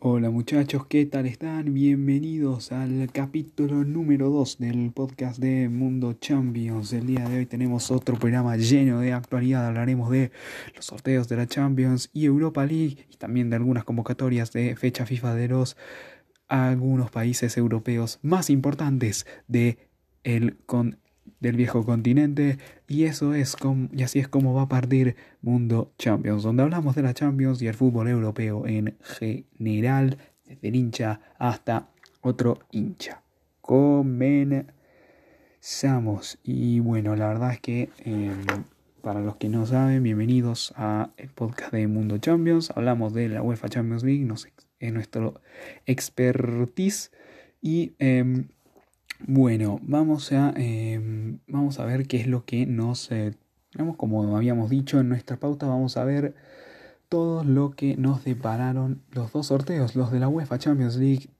Hola muchachos, ¿qué tal están? Bienvenidos al capítulo número 2 del podcast de Mundo Champions. El día de hoy tenemos otro programa lleno de actualidad. Hablaremos de los sorteos de la Champions y Europa League y también de algunas convocatorias de fecha FIFA de los algunos países europeos más importantes de el con del viejo continente y eso es como, y así es como va a partir Mundo Champions, donde hablamos de la Champions y el fútbol europeo en general, desde el hincha hasta otro hincha. Comenzamos y bueno, la verdad es que em, para los que no saben, bienvenidos a el podcast de Mundo Champions. Hablamos de la UEFA Champions League, es nuestro expertise y em, bueno, vamos a, em, vamos a ver qué es lo que nos... Eh, como habíamos dicho en nuestra pauta, vamos a ver todo lo que nos depararon los dos sorteos, los de la UEFA Champions League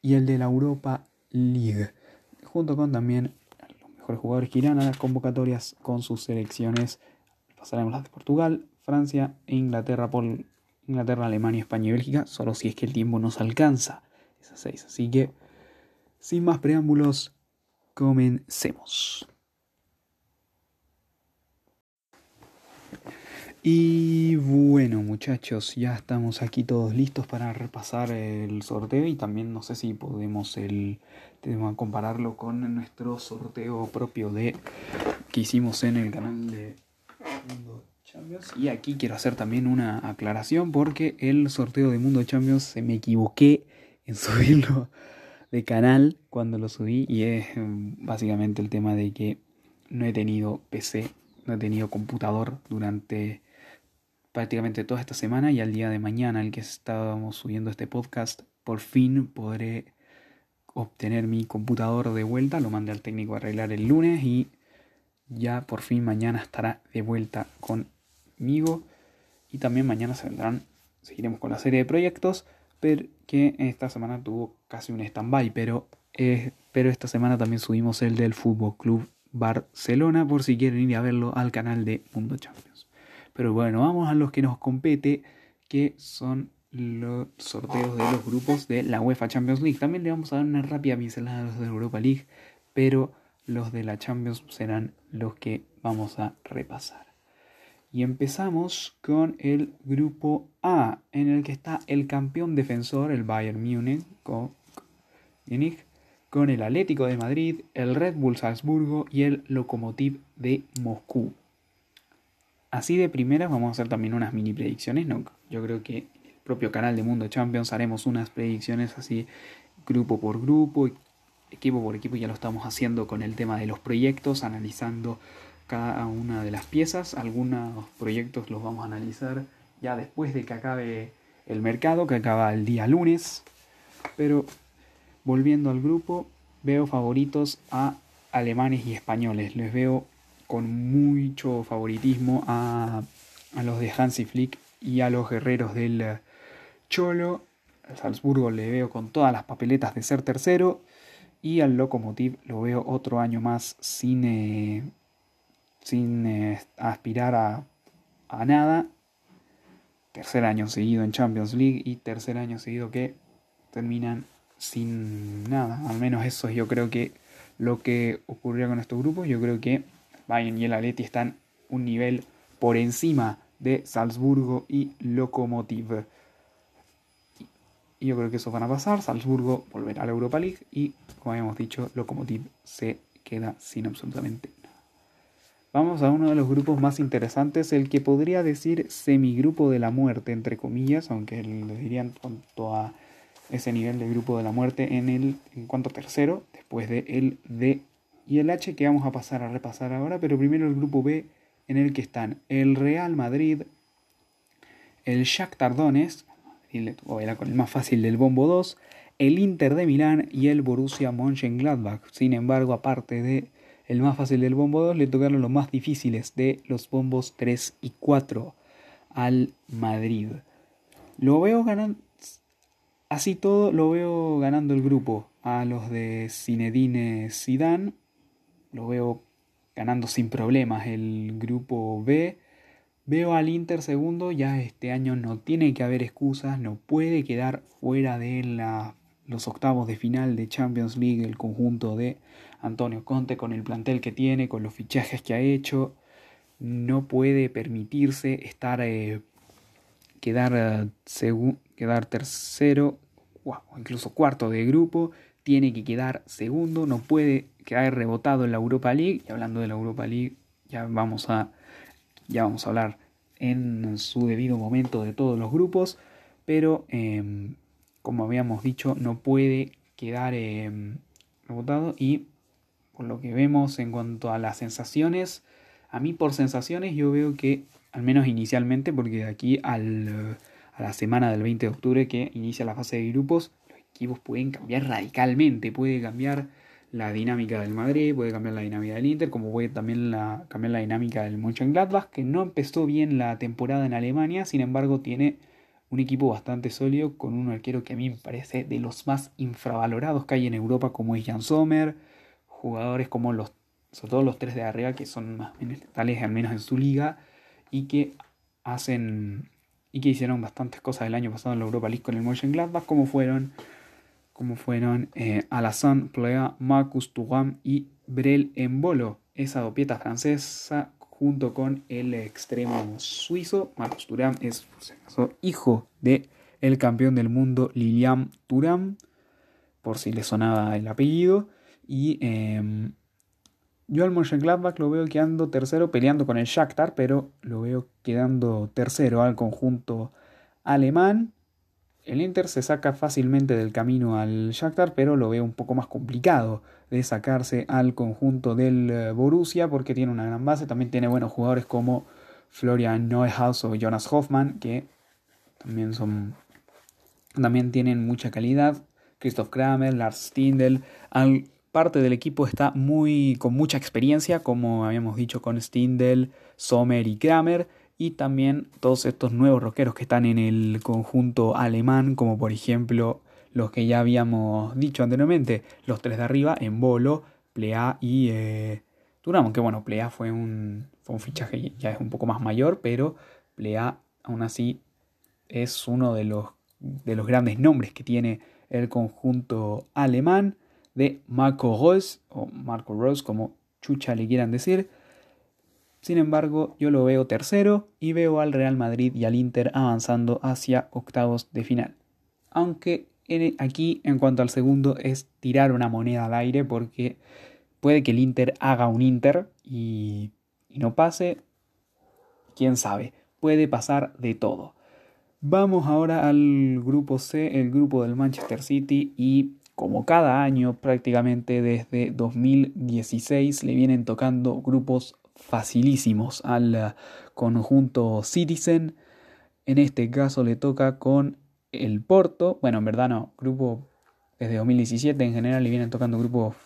y el de la Europa League, junto con también los mejores jugadores que irán a las convocatorias con sus selecciones. Pasaremos las de Portugal, Francia e Inglaterra por Inglaterra, Alemania, España y Bélgica, solo si es que el tiempo nos alcanza esas seis. Así que sin más preámbulos, comencemos. Y bueno muchachos, ya estamos aquí todos listos para repasar el sorteo y también no sé si podemos el compararlo con nuestro sorteo propio de que hicimos en el canal de Mundo Champions. Y aquí quiero hacer también una aclaración porque el sorteo de Mundo Champions se me equivoqué en subirlo de canal cuando lo subí y es mm, básicamente el tema de que no he tenido PC, no he tenido computador durante prácticamente toda esta semana y al día de mañana, el que estábamos subiendo este podcast, por fin podré obtener mi computador de vuelta. Lo mandé al técnico a arreglar el lunes y ya por fin mañana estará de vuelta conmigo. Y también mañana se vendrán, seguiremos con la serie de proyectos que esta semana tuvo casi un stand-by, pero, pero esta semana también subimos el del Fútbol Club Barcelona por si quieren ir a verlo al canal de Mundo Champions. Pero bueno, vamos a los que nos compete, que son los sorteos de los grupos de la UEFA Champions League. También le vamos a dar una rápida pincelada a los de Europa League, pero los de la Champions serán los que vamos a repasar. Y empezamos con el grupo A, en el que está el campeón defensor, el Bayern Múnich, con, con el Atlético de Madrid, el Red Bull Salzburgo y el Lokomotiv de Moscú. Así de primera vamos a hacer también unas mini predicciones. ¿no? Yo creo que el propio canal de Mundo Champions haremos unas predicciones así grupo por grupo, equipo por equipo. Ya lo estamos haciendo con el tema de los proyectos, analizando cada una de las piezas. Algunos proyectos los vamos a analizar ya después de que acabe el mercado, que acaba el día lunes. Pero volviendo al grupo, veo favoritos a alemanes y españoles. Les veo con mucho favoritismo a, a los de Hansi Flick y a los guerreros del Cholo. Al Salzburgo le veo con todas las papeletas de ser tercero. Y al Lokomotiv lo veo otro año más sin, eh, sin eh, aspirar a, nada. Tercer año seguido en Champions League y tercer año seguido que terminan sin nada. Al menos eso yo creo que lo que ocurrió con estos grupos. Yo creo que Bayern y el Atleti están un nivel por encima de Salzburgo y Lokomotiv. Y yo creo que eso van a pasar. Salzburgo volverá a la Europa League y, como habíamos dicho, Lokomotiv se queda sin absolutamente Vamos a uno de los grupos más interesantes, el que podría decir semigrupo de la muerte, entre comillas, aunque le dirían cuanto a ese nivel de grupo de la muerte en el en cuanto a tercero, después de el D y el H que vamos a pasar a repasar ahora, pero primero el grupo B en el que están el Real Madrid, el Shakhtar Donetsk, con el más fácil del bombo 2, el Inter de Milán y el Borussia Mönchengladbach. Sin embargo, aparte de el más fácil del bombo 2 le tocaron los más difíciles de los bombos 3 y 4 al Madrid. Lo veo ganando. Así todo lo veo ganando el grupo a los de Zinedine Zidane. Lo veo ganando sin problemas el grupo B Veo al Inter segundo, ya este año no tiene que haber excusas, no puede quedar fuera de la, los octavos de final de Champions League el conjunto de Antonio Conte con el plantel que tiene, con los fichajes que ha hecho, no puede permitirse estar eh, quedar, quedar tercero o incluso cuarto de grupo, tiene que quedar segundo, no puede quedar rebotado en la Europa League. Y hablando de la Europa League, ya vamos a, ya vamos a hablar en su debido momento de todos los grupos, pero em, como habíamos dicho, no puede quedar em, rebotado y por lo que vemos en cuanto a las sensaciones, a mí por sensaciones yo veo que, al menos inicialmente, porque de aquí a la semana del 20 de octubre que inicia la fase de grupos, los equipos pueden cambiar radicalmente, puede cambiar la dinámica del Madrid, puede cambiar la dinámica del Inter, como puede también cambiar la dinámica del Mönchengladbach, que no empezó bien la temporada en Alemania, sin embargo tiene un equipo bastante sólido con un arquero que a mí me parece de los más infravalorados que hay en Europa, como es Jan Sommer, jugadores como los, sobre todo los tres de arriba, que son más tales al menos en su liga, y que hacen y que hicieron bastantes cosas el año pasado en la Europa League con el Mönchengladbach, como fueron como fueron eh, Alassane Plea, Marcus Thuram y Brel Embolo, esa dopieta francesa junto con el extremo suizo. Marcus Thuram es hijo de el campeón del mundo Lilian Thuram, por si le sonaba el apellido. Y eh, yo al Mönchengladbach lo veo quedando tercero, peleando con el Shakhtar, pero lo veo quedando tercero al conjunto alemán. El Inter se saca fácilmente del camino al Shakhtar, pero lo veo un poco más complicado de sacarse al conjunto del eh, Borussia porque tiene una gran base. También tiene buenos jugadores como Florian Neuhaus o Jonas Hoffmann, que también son también tienen mucha calidad. Christoph Kramer, Lars Stindl, parte del equipo está muy con mucha experiencia, como habíamos dicho con Stindl, Sommer y Kramer y también todos estos nuevos rockeros que están en el conjunto alemán, como por ejemplo los que ya habíamos dicho anteriormente, los tres de arriba, en Bolo, Plea y eh, Turam, que bueno, Plea fue un, fue un fichaje ya es un poco más mayor, pero Plea aún así es uno de los, de los grandes nombres que tiene el conjunto alemán de Marco Rose, o Marco Rose como chucha le quieran decir, sin embargo, yo lo veo tercero y veo al Real Madrid y al Inter avanzando hacia octavos de final. Aunque aquí, en cuanto al segundo, es tirar una moneda al aire porque puede que el Inter haga un Inter y, y no pase. Quién sabe, puede pasar de todo. Vamos ahora al grupo C, el grupo del Manchester City y como cada año prácticamente desde 2016 le vienen tocando grupos facilísimos al eh, conjunto Citizen. En este caso le toca con el Porto. Bueno, en verdad no, grupo desde 2017 en general le vienen tocando grupos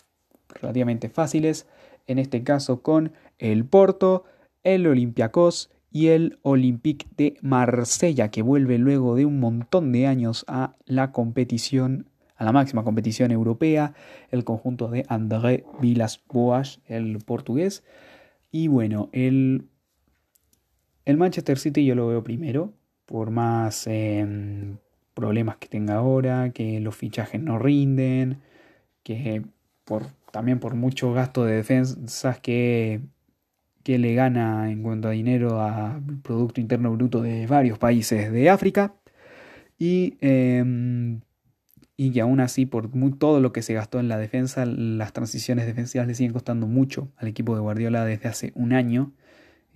relativamente fáciles. En este caso con el Porto, el Olympiacos y el Olympique de Marsella, que vuelve luego de un montón de años a la competición, a la máxima competición europea, el conjunto de André Villas-Boas, el portugués. Y bueno, el, el Manchester City yo lo veo primero, por más em, problemas que tenga ahora, que los fichajes no rinden, que por, también por mucho gasto de defensas que, que le gana en cuanto a dinero al Producto Interno Bruto de varios países de África. Y em, y que aún así por todo lo que se gastó en la defensa, las transiciones defensivas le siguen costando mucho al equipo de Guardiola desde hace un año,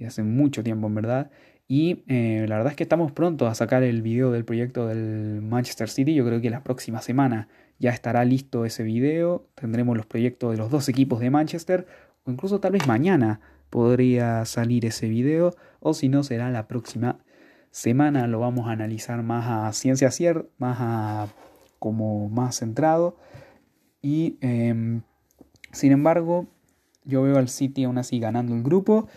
y hace mucho tiempo en verdad. Y eh, la verdad es que estamos pronto a sacar el video del proyecto del Manchester City. Yo creo que la próxima semana ya estará listo ese video. Tendremos los proyectos de los dos equipos de Manchester. O incluso tal vez mañana podría salir ese video. O si no, será la próxima semana. Lo vamos a analizar más a ciencia cierta, más a como más centrado. Y em, sin embargo, yo veo al City aún así ganando el grupo.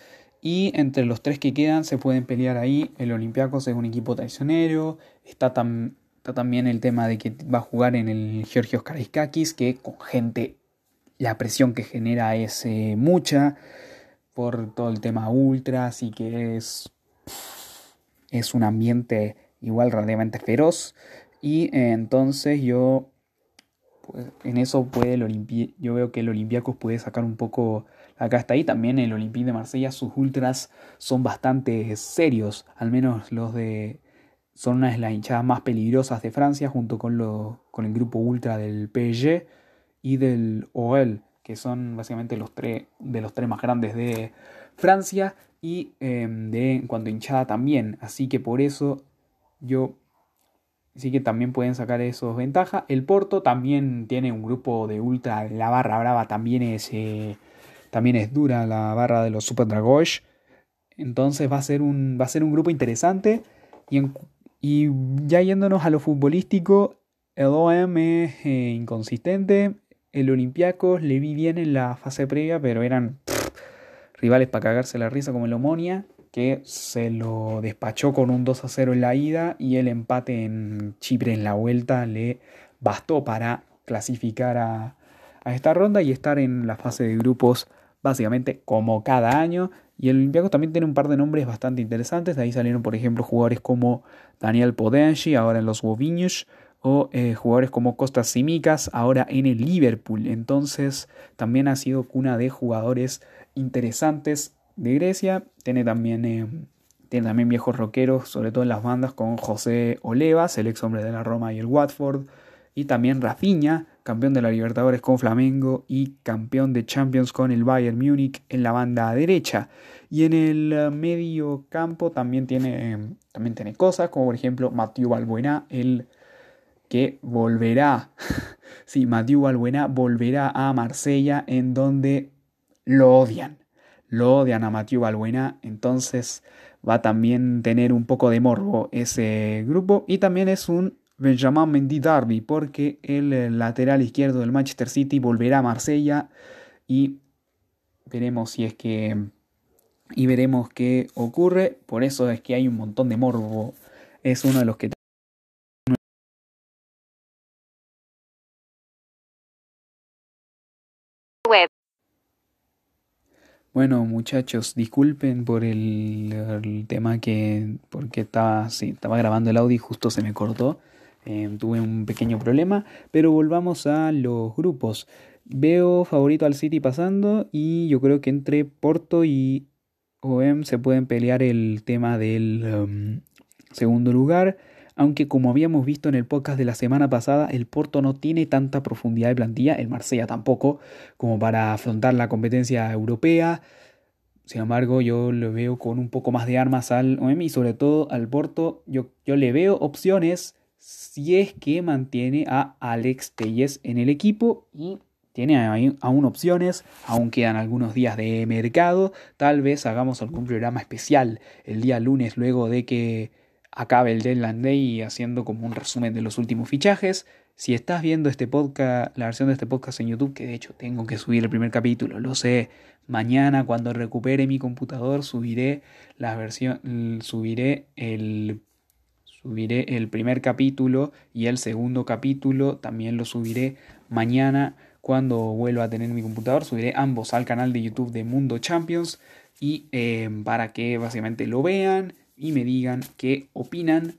Y entre los tres que quedan se pueden pelear ahí. El Olympiacos es un equipo traicionero. Está, también el tema de que va a jugar en el Georgios Karaiskakis, que con gente la presión que genera es eh, mucha por todo el tema ultras y que es es un ambiente igual relativamente feroz. Y entonces yo, pues, en eso puede el yo veo que el Olympiacos puede sacar un poco acá hasta ahí. También el Olympique de Marsella, sus ultras son bastante serios, al menos los de... Son una de las hinchadas más peligrosas de Francia, junto con, lo, con el grupo ultra del PSG y del OL, que son básicamente los tres de los tres más grandes de Francia y em, de en cuanto a hinchada también. Así que por eso yo sí que también pueden sacar esos ventajas. El Porto también tiene un grupo de ultra, la barra brava también es, eh, también es dura, la barra de los Super Dragons. Entonces va a ser un, va a ser un grupo interesante. Y, y ya yéndonos a lo futbolístico, el OM es eh, inconsistente. El Olympiacos le vi bien en la fase previa, pero eran rivales para cagarse la risa como el Omonia, que se lo despachó con un 2 a 0 en la ida y el empate en Chipre en la vuelta le bastó para clasificar a, esta ronda y estar en la fase de grupos básicamente como cada año. Y el Olympiacos también tiene un par de nombres bastante interesantes. De ahí salieron, por ejemplo, jugadores como Daniel Podenci, ahora en los Wovinhos, o eh, jugadores como Costas Simicas, ahora en el Liverpool. Entonces, también ha sido cuna de jugadores interesantes de Grecia. Tiene también, eh, tiene también viejos rockeros, sobre todo en las bandas, con José Olevas, el ex hombre de la Roma y el Watford. Y también Rafinha, campeón de la Libertadores con Flamengo y campeón de Champions con el Bayern Múnich en la banda derecha. Y en el eh, medio campo también tiene, eh, también tiene cosas, como por ejemplo Mathieu Balbuena, el que volverá, sí, Mathieu Balbuena volverá a Marsella en donde lo odian. Lo odian a Mathieu Balbuena, entonces va a también tener un poco de morbo ese grupo. Y también es un Benjamin Mendy Darby, porque el lateral izquierdo del Manchester City volverá a Marsella y veremos si es que. Y veremos qué ocurre. Por eso es que hay un montón de morbo. Es uno de los que Bueno, muchachos, disculpen por el, tema que. porque estaba, sí, estaba grabando el audio y justo se me cortó. Eh, tuve un pequeño problema. Pero volvamos a los grupos. Veo favorito al City pasando. Y yo creo que entre Porto y OM se pueden pelear el tema del um, segundo lugar aunque como habíamos visto en el podcast de la semana pasada, el Porto no tiene tanta profundidad de plantilla, el Marsella tampoco, como para afrontar la competencia europea. Sin embargo, yo lo veo con un poco más de armas al OM y sobre todo al Porto. Yo, yo le veo opciones si es que mantiene a Alex Telles en el equipo y tiene aún opciones, aún quedan algunos días de mercado. Tal vez hagamos algún programa especial el día lunes luego de que acabe el Deadline Day haciendo como un resumen de los últimos fichajes. Si estás viendo este podcast, la versión de este podcast en YouTube, que de hecho tengo que subir el primer capítulo, lo sé, mañana cuando recupere mi computador subiré la versión, subiré el subiré el primer capítulo y el segundo capítulo también lo subiré mañana cuando vuelva a tener mi computador. Subiré ambos al canal de YouTube de Mundo Champions y eh, para que básicamente lo vean y me digan qué opinan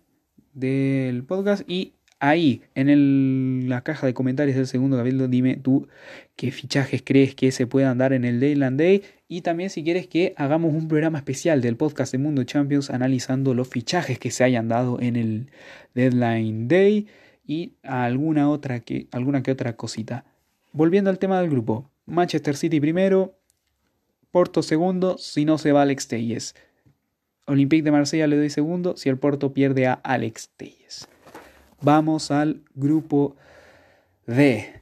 del podcast. Y ahí, en la caja de comentarios del segundo capítulo, dime tú qué fichajes crees que se puedan dar en el Dayland Day. Y también si quieres que hagamos un programa especial del podcast de Mundo Champions analizando los fichajes que se hayan dado en el Deadline Day y alguna otra que, alguna que otra cosita. Volviendo al tema del grupo. Manchester City primero, Porto segundo, si no se va Alex Telles. Olympique de Marsella le doy segundo si el Porto pierde a Alex Telles. Vamos al grupo D.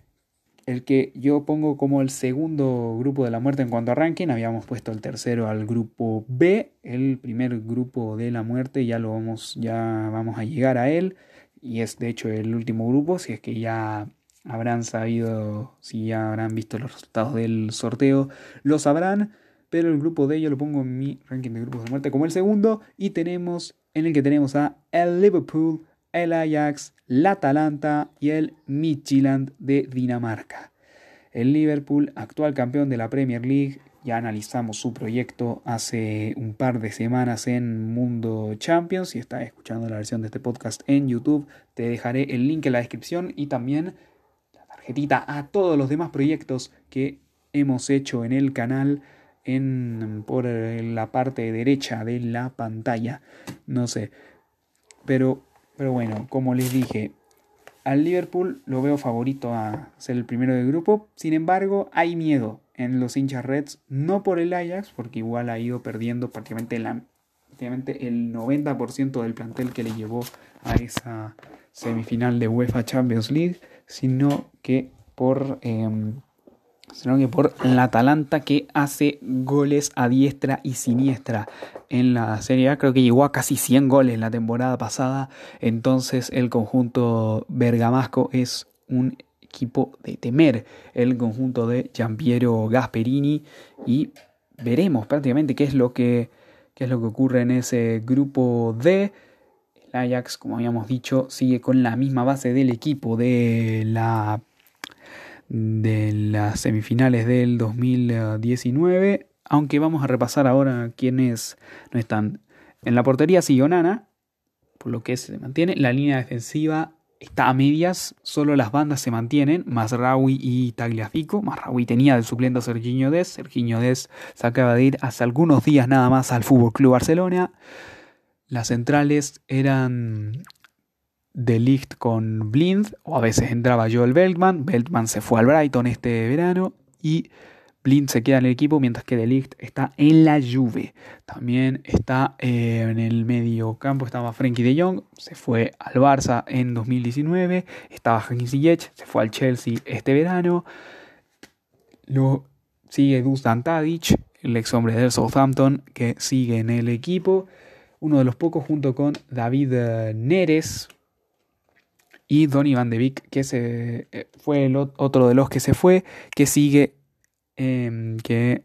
El que yo pongo como el segundo grupo de la muerte en cuanto a ranking. Habíamos puesto el tercero al grupo B. El primer grupo de la muerte ya lo vamos, ya vamos a llegar a él. Y es de hecho el último grupo. Si es que ya habrán sabido, si ya habrán visto los resultados del sorteo, lo sabrán pero el grupo D yo lo pongo en mi ranking de grupos de muerte como el segundo y tenemos en el que tenemos a el Liverpool, el Ajax, la Atalanta y el Midtjylland de Dinamarca. El Liverpool, actual campeón de la Premier League, Ya analizamos su proyecto hace un par de semanas en Mundo Champions. Si estás escuchando la versión de este podcast en YouTube, te dejaré el link en la descripción y también la tarjetita a todos los demás proyectos que hemos hecho en el canal en, por la parte derecha de la pantalla. No sé. Pero, pero bueno, como les dije, al Liverpool lo veo favorito a ser el primero del grupo. Sin embargo, hay miedo en los hinchas Reds, no por el Ajax, porque igual ha ido perdiendo prácticamente, la, prácticamente el 90% del plantel que le llevó a esa semifinal de UEFA Champions League, sino que por em, sino que por la Atalanta que hace goles a diestra y siniestra en la Serie A. Creo que llegó a casi 100 goles la temporada pasada. Entonces el conjunto bergamasco es un equipo de temer. El conjunto de Giampiero Gasperini. Y veremos prácticamente qué es lo que, qué es lo que ocurre en ese grupo D. El Ajax, como habíamos dicho, sigue con la misma base del equipo de la de las semifinales del 2019, aunque vamos a repasar ahora quiénes no están. En la portería sigue Onana, por lo que se mantiene. La línea defensiva está a medias, solo las bandas se mantienen, Masraoui y Tagliafico. Masraoui tenía de suplente a Serginho Des, Serginho Des se acaba de ir hace algunos días nada más al Fútbol Club Barcelona. Las centrales eran de Ligt con Blind, o a veces entraba Joel Beltman. Beltman se fue al Brighton este verano y Blind se queda en el equipo mientras que De Ligt está en la Juve. También está eh, en el medio campo, estaba Frankie de Jong, se fue al Barça en 2019. Estaba Hakim Ziyech, se fue al Chelsea este verano. Lo sigue Dusan Tadic, el ex hombre del Southampton, que sigue en el equipo. Uno de los pocos junto con David eh, Neres, y Donny Van de Beek, que se, eh, fue el otro de los que se fue, que sigue, em, que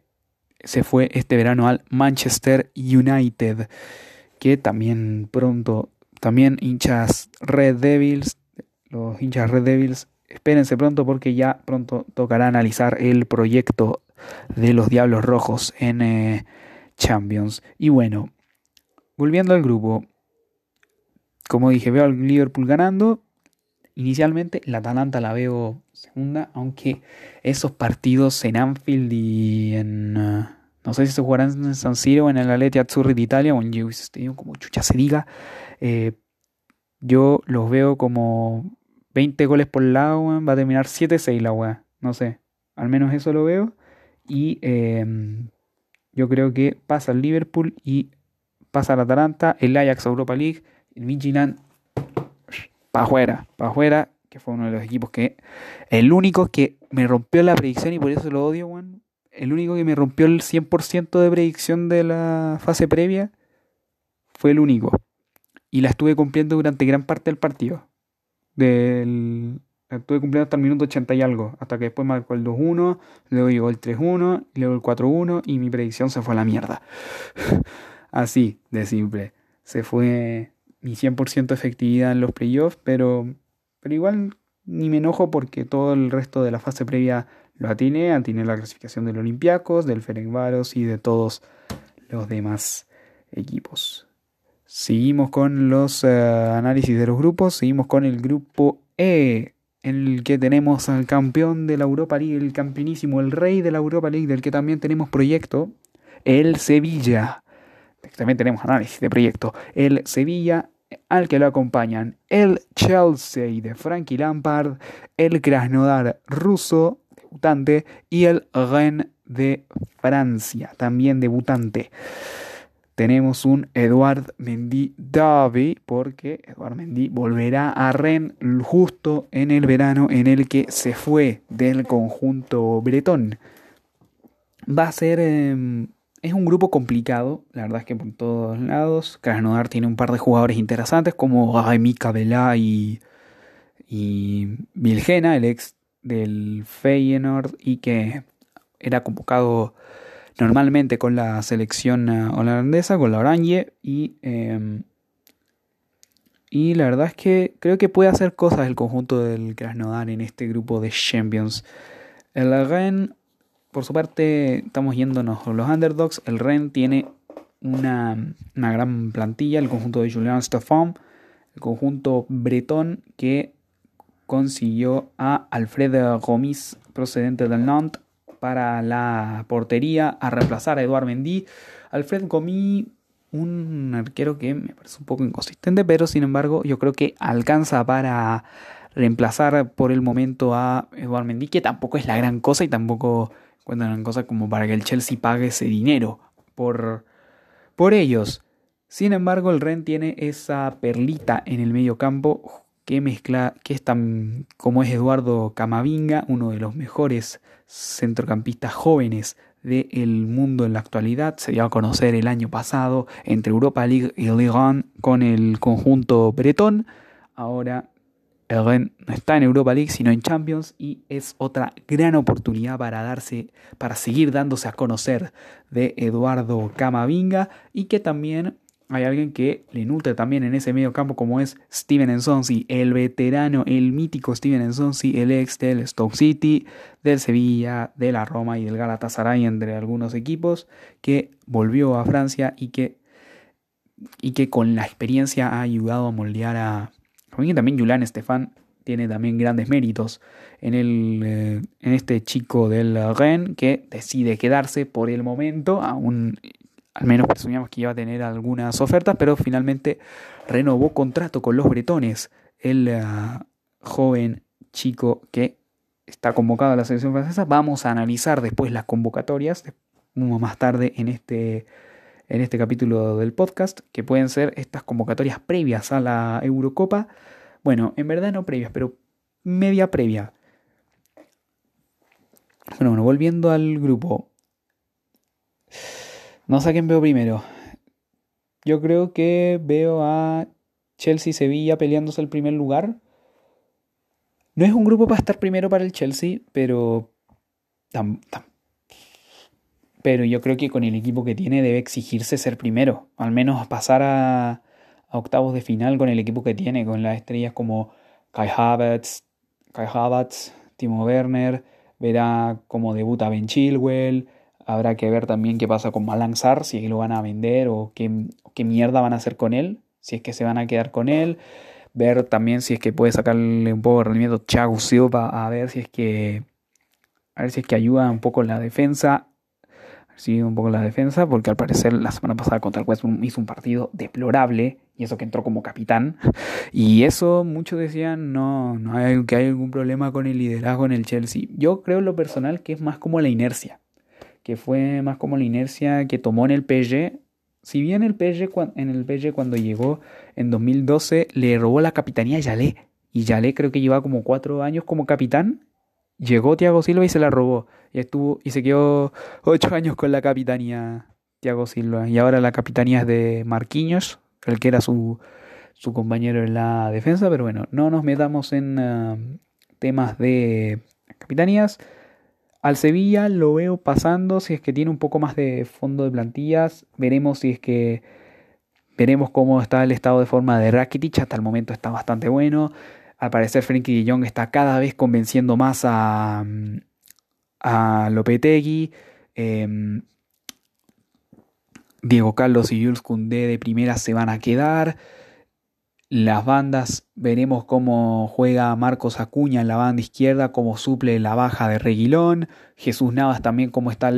se fue este verano al Manchester United, que también pronto, también hinchas Red Devils, los hinchas Red Devils, espérense pronto porque ya pronto tocará analizar el proyecto de los Diablos Rojos en eh, Champions. Y bueno, volviendo al grupo, como dije, veo al Liverpool ganando, Inicialmente la Atalanta la veo segunda, aunque esos partidos en Anfield y en... Uh, no sé si se jugarán en San Siro o en el Atleti Azzurri de Italia o en Juventus Stadium, como chucha se diga. Eh, yo los veo como 20 goles por lado, va a terminar 7-6 la weá. No sé, al menos eso lo veo. Y em, yo creo que pasa el Liverpool y pasa el Atalanta, el Ajax Europa League, el Midtjylland para afuera, que fue uno de los equipos que, el único que me rompió la predicción y por eso lo odio, weón. El único que me rompió el 100% de predicción de la fase previa fue el único. Y la estuve cumpliendo durante gran parte del partido. La estuve cumpliendo hasta el minuto 80 y algo. Hasta que después marcó el 2-1, luego llegó el 3-1, luego el 4-1 y mi predicción se fue a la mierda. Así de simple. Se fue ni 100% efectividad en los playoffs, pero, pero igual ni me enojo porque todo el resto de la fase previa lo atiné, atiné la clasificación del Olympiacos, del Ferencváros y de todos los demás equipos. Seguimos con los eh, análisis de los grupos, seguimos con el grupo E, en el que tenemos al campeón de la Europa League, el campeonísimo, el rey de la Europa League, del que también tenemos proyecto, el Sevilla. También tenemos análisis de proyecto. El Sevilla al que lo acompañan el Chelsea de Frankie Lampard, el Krasnodar ruso, debutante, y el Rennes de Francia, también debutante. Tenemos un Eduard Mendy Derby, porque Eduard Mendy volverá a Rennes justo en el verano en el que se fue del conjunto bretón. Va a ser em, es un grupo complicado, la verdad es que por todos lados. Krasnodar tiene un par de jugadores interesantes como Remy Cabela y, y Vilgena, el ex del Feyenoord y que era convocado normalmente con la selección holandesa, con la Oranje y, em, y la verdad es que creo que puede hacer cosas el conjunto del Krasnodar en este grupo de Champions. El Rennes por su parte, estamos yéndonos los underdogs. El Ren tiene una, una gran plantilla, el conjunto de Julian Stefan, el conjunto bretón que consiguió a Alfred Gomis procedente del Nantes para la portería a reemplazar a Eduard Mendy. Alfred Gomis, un arquero que me parece un poco inconsistente, pero sin embargo yo creo que alcanza para reemplazar por el momento a Eduard Mendy, que tampoco es la gran cosa y tampoco cuenta gran cosa como para que el Chelsea pague ese dinero por, por ellos. Sin embargo, el Ren tiene esa perlita en el medio campo que mezcla, que es tan como es Eduardo Camavinga, uno de los mejores centrocampistas jóvenes del mundo en la actualidad. Se dio a conocer el año pasado entre Europa League y Ligue 1 con el conjunto bretón. Ahora el Ren no está en Europa League, sino en Champions y es otra gran oportunidad para darse, para seguir dándose a conocer de Eduardo Camavinga y que también hay alguien que le nutre también en ese medio campo como es Steven Ensonsi, el veterano, el mítico Steven Ensonsi, el ex del Stoke City, del Sevilla, de la Roma y del Galatasaray entre algunos equipos, que volvió a Francia y que, y que con la experiencia ha ayudado a moldear a... También Julián Estefan tiene también grandes méritos en, el, eh, en este chico del Rennes que decide quedarse por el momento, aún al menos presumíamos que iba a tener algunas ofertas, pero finalmente renovó contrato con los bretones. El eh, joven chico que está convocado a la selección francesa. Vamos a analizar después las convocatorias, más tarde en este, en este capítulo del podcast, que pueden ser estas convocatorias previas a la Eurocopa. Bueno, en verdad no previas, pero media previa. Bueno, bueno, volviendo al grupo. No sé a quién veo primero. Yo creo que veo a Chelsea Sevilla peleándose el primer lugar. No es un grupo para estar primero para el Chelsea, pero. Pero yo creo que con el equipo que tiene debe exigirse ser primero. Al menos pasar a, octavos de final con el equipo que tiene, con las estrellas como Kai Havertz, Kai Havertz, Timo Werner. Verá cómo debuta Ben Chilwell Habrá que ver también qué pasa con Malanzar, si lo van a vender o qué, mierda van a hacer con él, si es que se van a quedar con él. Ver también si es que puede sacarle un poco de rendimiento Thiago Silva, a ver si es que a ver si es que ayuda un poco la defensa. Sí, un poco la defensa, porque al parecer la semana pasada contra el West hizo un partido deplorable, y eso que entró como capitán. Y eso muchos decían, no, no hay, que hay algún problema con el liderazgo en el Chelsea. Yo creo en lo personal que es más como la inercia que fue más como la inercia que tomó en el PSG. Si bien el PSG, en el PSG cuando llegó en 2012 le robó la capitanía a Yalé, y Yalé creo que llevaba como cuatro años como capitán, llegó Thiago Silva y se la robó, y, estuvo, y se quedó ocho años con la capitanía Thiago Silva, y ahora la capitanía es de Marquinhos, el que era su, su compañero en la defensa, pero bueno, no nos metamos en ah, temas de capitanías. Al Sevilla lo veo pasando si es que tiene un poco más de fondo de plantillas. Veremos si es que veremos cómo está el estado de forma de Rakitic. Hasta el momento está bastante bueno. Al parecer Frenkie de está cada vez convenciendo más a, a Lopetegui. Em, Diego Carlos y Jules Koundé de primera se van a quedar. Las bandas, veremos cómo juega Marcos Acuña en la banda izquierda, cómo suple la baja de Reguilón. Jesús Navas también cómo está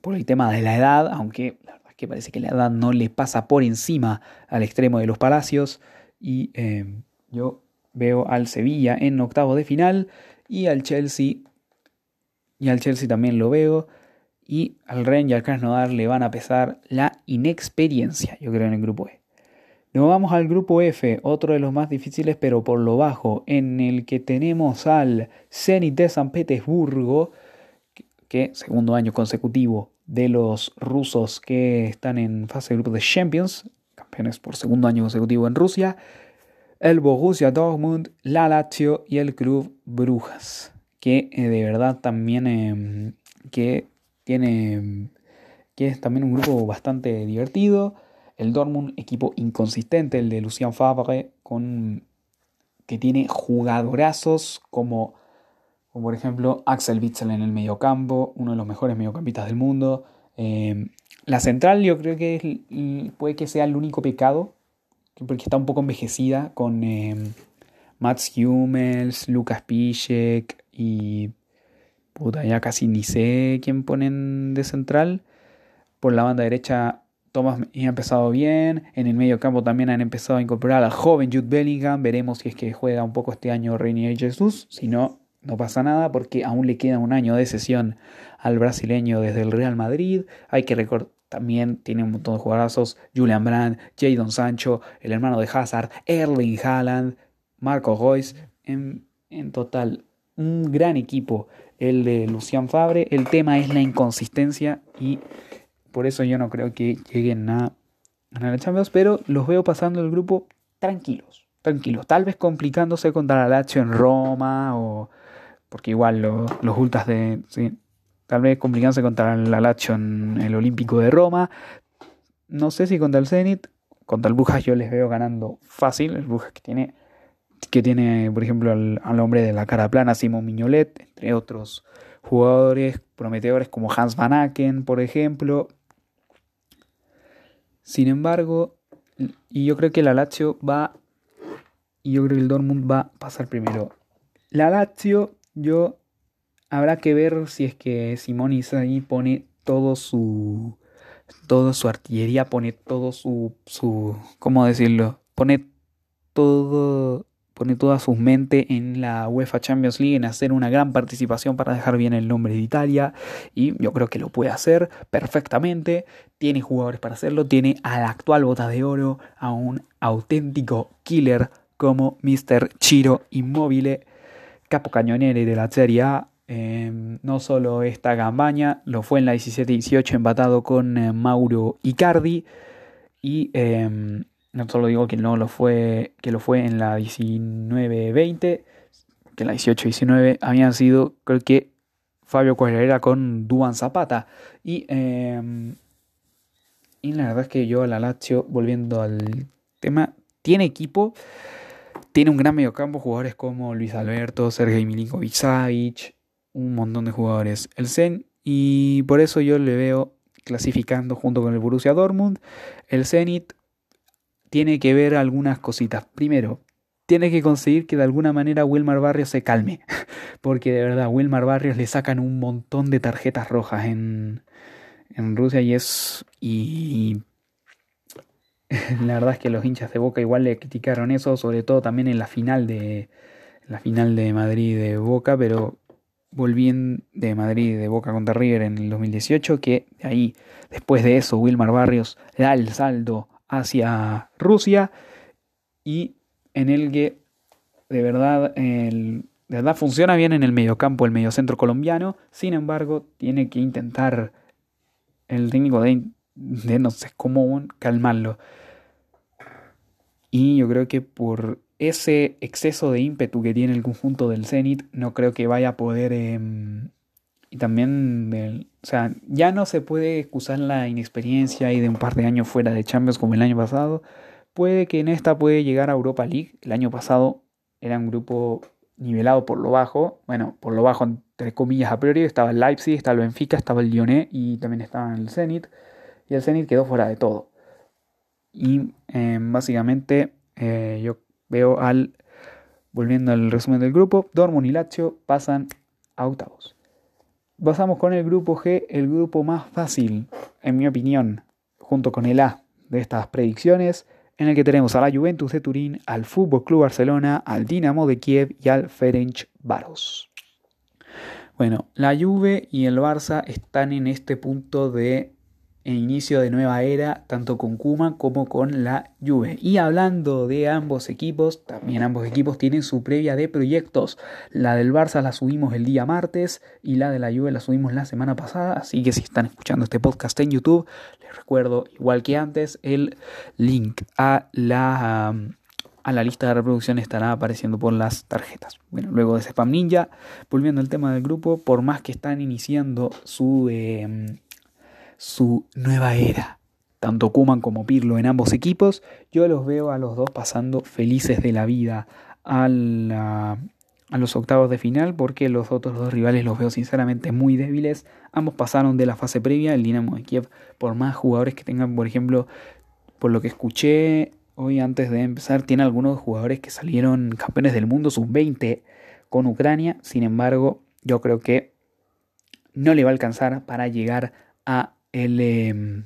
por el tema de la edad, aunque la verdad es que parece que la edad no le pasa por encima al extremo de los Palacios. Y eh, yo veo al Sevilla en octavo de final y al Chelsea. Y al Chelsea también lo veo. Y al Ren y al Krasnodar le van a pesar la inexperiencia, yo creo, en el grupo E. Nos vamos al grupo F, otro de los más difíciles pero por lo bajo, en el que tenemos al Zenit de San Petersburgo, que segundo año consecutivo de los rusos que están en fase de grupo de Champions, campeones por segundo año consecutivo en Rusia, el Borussia Dortmund, la Lazio y el Club Brujas, que eh, de verdad también em, que tiene que es también un grupo bastante divertido el Dortmund, equipo inconsistente, el de Lucien Favre, con, que tiene jugadorazos como por ejemplo Axel Witzel en el mediocampo, uno de los mejores mediocampistas del mundo. Eh, la central yo creo que puede que sea el único pecado, porque está un poco envejecida con eh, Mats Hummels, Lucas Piszek y... Puta, ya casi ni sé quién ponen de central. Por la banda derecha Thomas ha empezado bien. En el medio campo también han empezado a incorporar al joven Jude Bellingham. Veremos si es que juega un poco este año Reinier Jesús. Si no, no pasa nada porque aún le queda un año de sesión al brasileño desde el Real Madrid. Hay que recordar también tiene un montón de jugadores. Julian Brandt, Jadon Sancho, el hermano de Hazard, Erling Haaland, Marco Royce. En, en, total, un gran equipo el de Lucian Fabre. El tema es la inconsistencia y por eso yo no creo que lleguen a ganar el Champions. Pero los veo pasando el grupo tranquilos. Tranquilos. Tal vez complicándose contra la Lazio en Roma o porque igual los ultras de... tal vez complicándose contra la Lazio en el Olímpico de Roma. No sé si contra el Zenit. Contra el Brujas yo les veo ganando fácil. El Brujas que tiene, que tiene por ejemplo, al, hombre de la cara plana, Simon Miñolet, entre otros jugadores prometedores como Hans Van Aken, por ejemplo. Sin embargo, y yo creo que la Lazio va, y yo creo que el Dortmund va a pasar primero. La Lazio yo habrá que ver si es que Simón ahí pone todo su toda su artillería, pone todo su su ¿cómo decirlo? Pone todo pone toda su mente en la UEFA Champions League, en hacer una gran participación para dejar bien el nombre de Italia. Y yo creo que lo puede hacer perfectamente. Tiene jugadores para hacerlo. Tiene al actual bota de oro, a un auténtico killer como Mr. Chiro Immobile capo cañonere de la Serie A. Em, no solo esta campaña, lo fue en la 17-18 empatado con eh, Mauro Icardi. Y em, no solo digo que no lo fue, que lo fue en la 19-20, que en la 18-19 habían sido, creo que Fabio Cuadrara con Duan Zapata. Y, em, y la verdad es que yo a la Lazio, volviendo al tema, tiene equipo. Tiene un gran mediocampo, jugadores como Luis Alberto, Sergei Milinkovic Savic, un montón de jugadores. El Zen, y por eso yo le veo clasificando junto con el Borussia Dortmund. El Zenit tiene que ver algunas cositas. Primero, tiene que conseguir que de alguna manera Wilmar Barrios se calme. Porque de verdad, Wilmar Barrios le sacan un montón de tarjetas rojas en, en Rusia y es. Y, la verdad es que los hinchas de Boca igual le criticaron eso, sobre todo también en la final de la final de Madrid de Boca, pero volviendo de Madrid de Boca contra River en el 2018, que ahí después de eso Wilmar Barrios da el saldo hacia Rusia y en el que de verdad el, de verdad funciona bien en el mediocampo, el mediocentro colombiano, sin embargo tiene que intentar el técnico de, de no sé cómo calmarlo. Y yo creo que por ese exceso de ímpetu que tiene el conjunto del Zenit, no creo que vaya a poder... Em, y también, o sea, ya no se puede excusar la inexperiencia y de un par de años fuera de Champions como el año pasado. Puede que en esta puede llegar a Europa League. El año pasado era un grupo nivelado por lo bajo. Bueno, por lo bajo entre comillas a priori. Estaba el Leipzig, estaba el Benfica, estaba el Lyonnais y también estaba el Zenit. Y el Zenit quedó fuera de todo. Y em, básicamente eh, yo veo al, volviendo al resumen del grupo, Dortmund y Lazio pasan a octavos. Pasamos con el grupo G, el grupo más fácil, en mi opinión, junto con el A de estas predicciones, en el que tenemos a la Juventus de Turín, al Fútbol Club Barcelona, al Dinamo de Kiev y al Ferenc Varos. Bueno, la Juve y el Barça están en este punto de e inicio de nueva era tanto con Kuma como con la Juve. Y hablando de ambos equipos, también ambos equipos tienen su previa de proyectos. La del Barça la subimos el día martes y la de la Juve la subimos la semana pasada, así que si están escuchando este podcast en YouTube, les recuerdo igual que antes el link a la a la lista de reproducción estará apareciendo por las tarjetas. Bueno, luego de ese Spam Ninja, volviendo al tema del grupo, por más que están iniciando su em, su nueva era. Tanto Kuman como Pirlo en ambos equipos, yo los veo a los dos pasando felices de la vida a los octavos de final porque los otros dos rivales los veo sinceramente muy débiles. Ambos pasaron de la fase previa, el Dinamo de Kiev, por más jugadores que tengan, por ejemplo, por lo que escuché hoy antes de empezar, tiene algunos jugadores que salieron campeones del mundo sub-20 con Ucrania. Sin embargo, yo creo que no le va a alcanzar para llegar a el, em,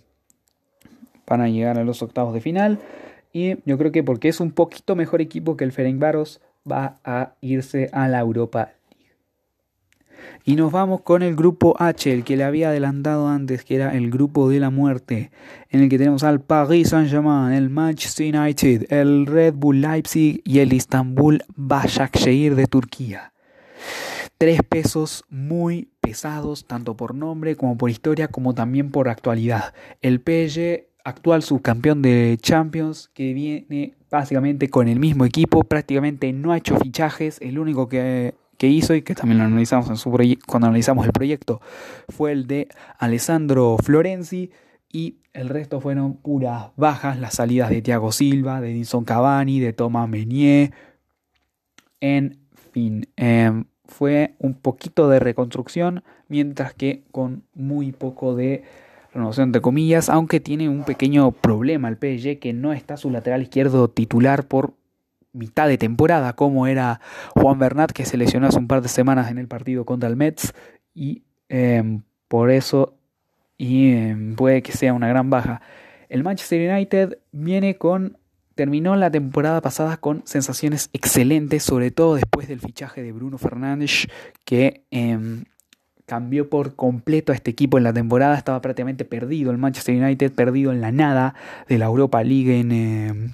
para llegar a los octavos de final. Y yo creo que porque es un poquito mejor equipo que el Ferencváros, va a irse a la Europa. Y nos vamos con el grupo H, el que le había adelantado antes, que era el grupo de la muerte, en el que tenemos al Paris Saint-Germain, el Manchester United, el Red Bull Leipzig y el Istanbul Başakşehir de Turquía. Tres pesos muy pesados, tanto por nombre como por historia, como también por actualidad. El PSG actual subcampeón de Champions, que viene básicamente con el mismo equipo, prácticamente no ha hecho fichajes, el único que, hizo y que también lo analizamos en su cuando analizamos el proyecto fue el de Alessandro Florenzi y el resto fueron puras bajas, las salidas de Thiago Silva, de Edison Cavani, de Thomas Meunier, en fin, em, fue un poquito de reconstrucción, mientras que con muy poco de renovación entre comillas, aunque tiene un pequeño problema el PSG que no está su lateral izquierdo titular por mitad de temporada, como era Juan Bernat, que se lesionó hace un par de semanas en el partido contra el Mets, y em, por eso y, em, puede que sea una gran baja. El Manchester United viene con. Terminó la temporada pasada con sensaciones excelentes, sobre todo después del fichaje de Bruno Fernández, que em, cambió por completo a este equipo en la temporada. Estaba prácticamente perdido el Manchester United, perdido en la nada de la Europa League en, em,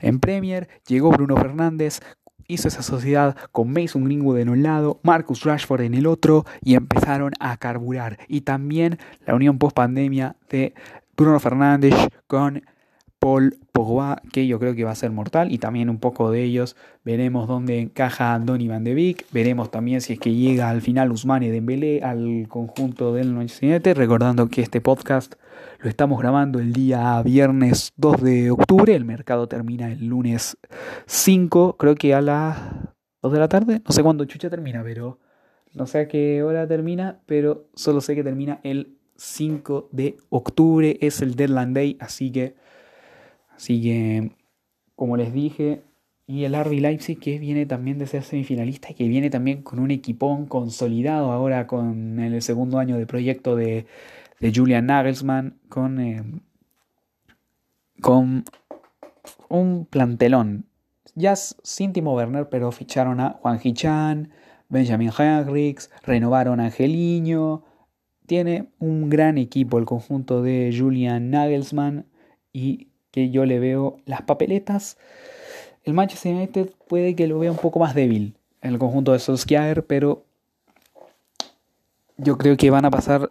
en Premier. Llegó Bruno Fernández, hizo esa sociedad con Mason Greenwood en un lado, Marcus Rashford en el otro y empezaron a carburar. Y también la unión post pandemia de Bruno Fernández con Paul Pogba, que yo creo que va a ser mortal, y también un poco de ellos. Veremos dónde encaja Donny Van de Beek, veremos también si es que llega al final Usmane Dembélé al conjunto del Manchester recordando que este podcast lo estamos grabando el día viernes 2 de octubre, el mercado termina el lunes 5, creo que a las 2 de la tarde, no sé cuándo chucha termina, pero no sé a qué hora termina, pero solo sé que termina el 5 de octubre, es el deadline day, así que Así que, como les dije, y el RB Leipzig que viene también de ser semifinalista y que viene también con un equipón consolidado ahora con el segundo año de proyecto de, Julian Nagelsmann con, eh, con un plantelón. Ya sin Timo Werner, pero ficharon a Juan Hichan, Benjamin Henriks, renovaron a Angeliño. Tiene un gran equipo el conjunto de Julian Nagelsmann y que yo le veo las papeletas. El Manchester United puede que lo vea un poco más débil en el conjunto de Solskjaer, pero yo creo que van a pasar.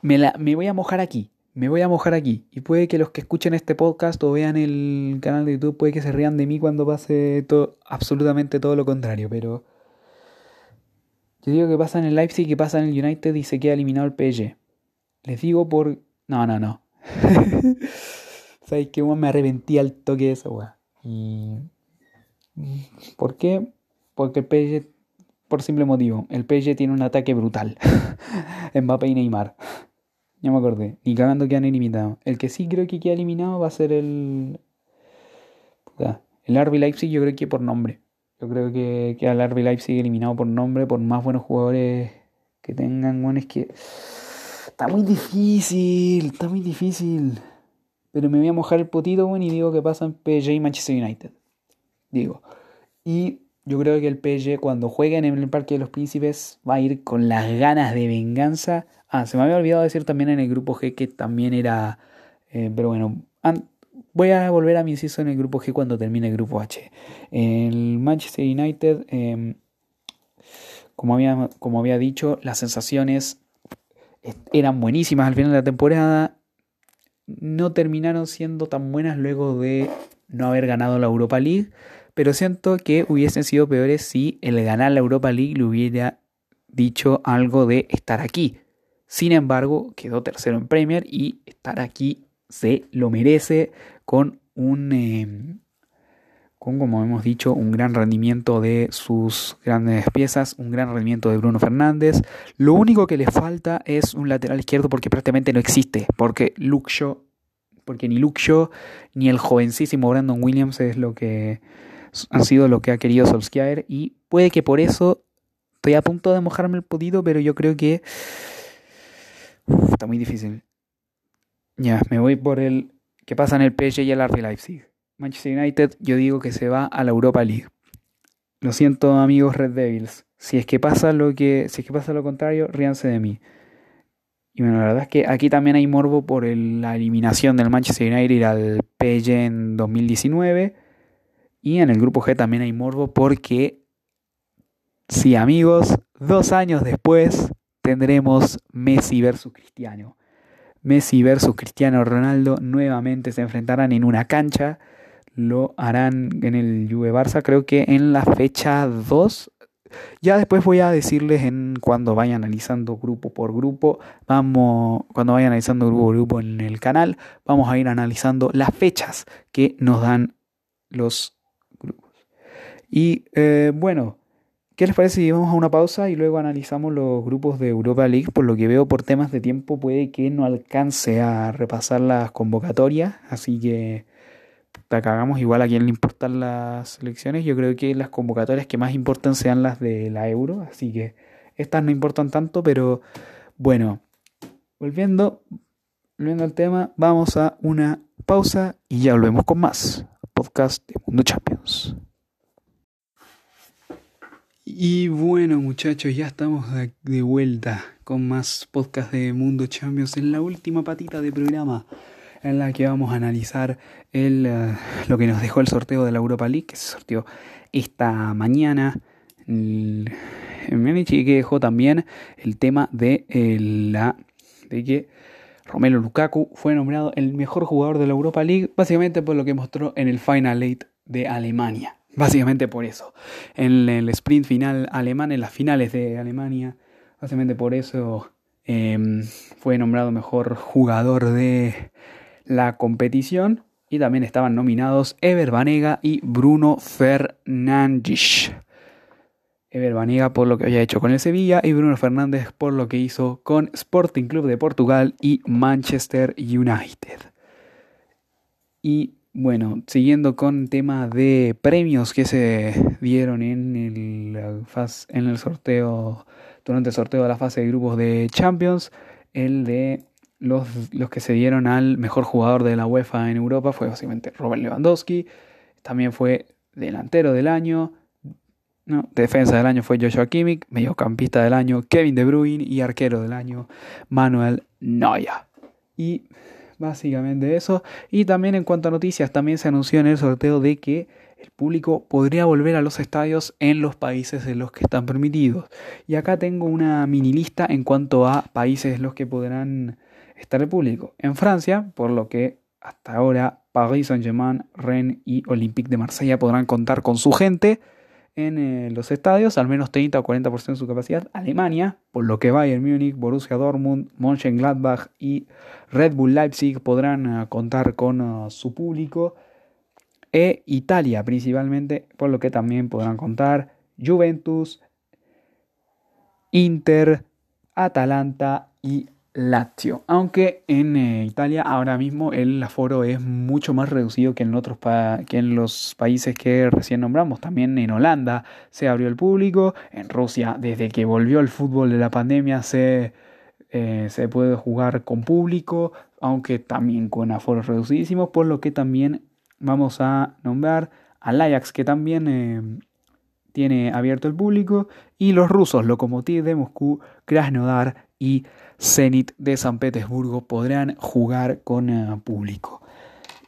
Me, la, me voy a mojar aquí. Me voy a mojar aquí. Y puede que los que escuchen este podcast o vean el canal de YouTube, puede que se rían de mí cuando pase todo, absolutamente todo lo contrario. Pero yo digo que pasa en el Leipzig, que pasa en el United y se queda eliminado el PSG. Les digo por. No, no, no. ¿Sabes qué? Me arrepentí al toque de esa weá. Y. ¿Por qué? Porque el PSG, por simple motivo, el PSG tiene un ataque brutal. Mbappé y Neymar. Ya me acordé. Ni cagando quedan eliminados. El que sí creo que queda eliminado va a ser el. El RB Leipzig, yo creo que por nombre. Yo creo que queda el RB Leipzig eliminado por nombre, por más buenos jugadores que tengan. Bueno, es que. Está muy difícil, está muy difícil. Pero me voy a mojar el potito, bueno, y digo que pasan PSG y Manchester United. Digo. Y yo creo que el PSG cuando jueguen en el Parque de los Príncipes va a ir con las ganas de venganza. Ah, se me había olvidado decir también en el grupo G que también era... Eh, pero bueno, voy a volver a mi inciso en el grupo G cuando termine el grupo H. El Manchester United, em, como, había, como había dicho, las sensaciones eran buenísimas al final de la temporada no terminaron siendo tan buenas luego de no haber ganado la Europa League, pero siento que hubiesen sido peores si el ganar la Europa League le hubiera dicho algo de estar aquí. Sin embargo, quedó tercero en Premier y estar aquí se lo merece con un, em, con, como hemos dicho, un gran rendimiento de sus grandes piezas, un gran rendimiento de Bruno Fernández. Lo único que le falta es un lateral izquierdo porque prácticamente no existe, porque Luke porque ni Luke ni el jovencísimo Brandon Williams es lo que han sido lo que ha querido Solskjaer y puede que por eso estoy a punto de mojarme el podido, pero yo creo que está muy difícil. Ya, me voy por el que pasa en el PSG y el RB Leipzig. Manchester United, yo digo que se va a la Europa League. Lo siento, amigos Red Devils. Si es que pasa lo que, si es que pasa lo contrario, ríanse de mí. Y bueno, la verdad es que aquí también hay morbo por la eliminación del Manchester United al PSG en 2019. Y en el grupo G también hay morbo porque, sí amigos, dos años después tendremos Messi versus Cristiano. Messi versus Cristiano Ronaldo nuevamente se enfrentarán en una cancha lo harán en el Juve Barça, creo que en la fecha 2. Ya después voy a decirles en cuando vaya analizando grupo por grupo, vamos, cuando vaya analizando grupo por grupo en el canal, vamos a ir analizando las fechas que nos dan los grupos. Y eh, bueno, ¿qué les parece si vamos a una pausa y luego analizamos los grupos de Europa League? Por lo que veo por temas de tiempo puede que no alcance a repasar las convocatorias, así que cagamos, igual a quien le importan las elecciones, yo creo que las convocatorias que más importan sean las de la euro, así que estas no importan tanto, pero bueno, volviendo, volviendo al tema, vamos a una pausa y ya volvemos con más podcast de Mundo Champions. Y bueno muchachos, ya estamos de vuelta con más podcast de Mundo Champions en la última patita de programa en la que vamos a analizar el, eh, lo que nos dejó el sorteo de la Europa League, que se sorteó esta mañana en Múnich y que dejó también el tema de, la, de que Romelu Lukaku fue nombrado el mejor jugador de la Europa League, básicamente por lo que mostró en el Final Eight de Alemania. Básicamente por eso. En el sprint final alemán, en las finales de Alemania, básicamente por eso em, fue nombrado mejor jugador de la competición y también estaban nominados Ever Banega y Bruno Fernández. Ever Banega por lo que había hecho con el Sevilla y Bruno Fernández por lo que hizo con Sporting Club de Portugal y Manchester United. Y bueno, siguiendo con tema de premios que se dieron en el, en el sorteo, durante el sorteo de la fase de grupos de Champions, el de los, que se dieron al mejor jugador de la UEFA en Europa fue básicamente Robert Lewandowski, también fue delantero del año, no, defensa del año fue Joshua Kimmich, mediocampista del año Kevin De Bruyne y arquero del año Manuel Neuer. Y básicamente eso. Y también en cuanto a noticias, también se anunció en el sorteo de que el público podría volver a los estadios en los países en los que están permitidos. Y acá tengo una mini lista en cuanto a países en los que podrán está el público. En Francia, por lo que hasta ahora Paris Saint-Germain, Rennes y Olympique de Marsella podrán contar con su gente en eh, los estadios, al menos 30 o 40% de su capacidad. Alemania, por lo que Bayern Múnich, Borussia Dortmund, Mönchengladbach y Red Bull Leipzig podrán eh, contar con eh, su público. E Italia, principalmente, por lo que también podrán contar Juventus, Inter, Atalanta y Lazio. Aunque en eh, Italia ahora mismo el aforo es mucho más reducido que en, otros que en los países que recién nombramos. También en Holanda se abrió el público. En Rusia, desde que volvió el fútbol de la pandemia, se, eh, se puede jugar con público, aunque también con aforos reducidísimos. Por lo que también vamos a nombrar al Ajax, que también eh, tiene abierto el público. Y los rusos, Lokomotiv de Moscú, Krasnodar y Zenit de San Petersburgo podrán jugar con eh, público.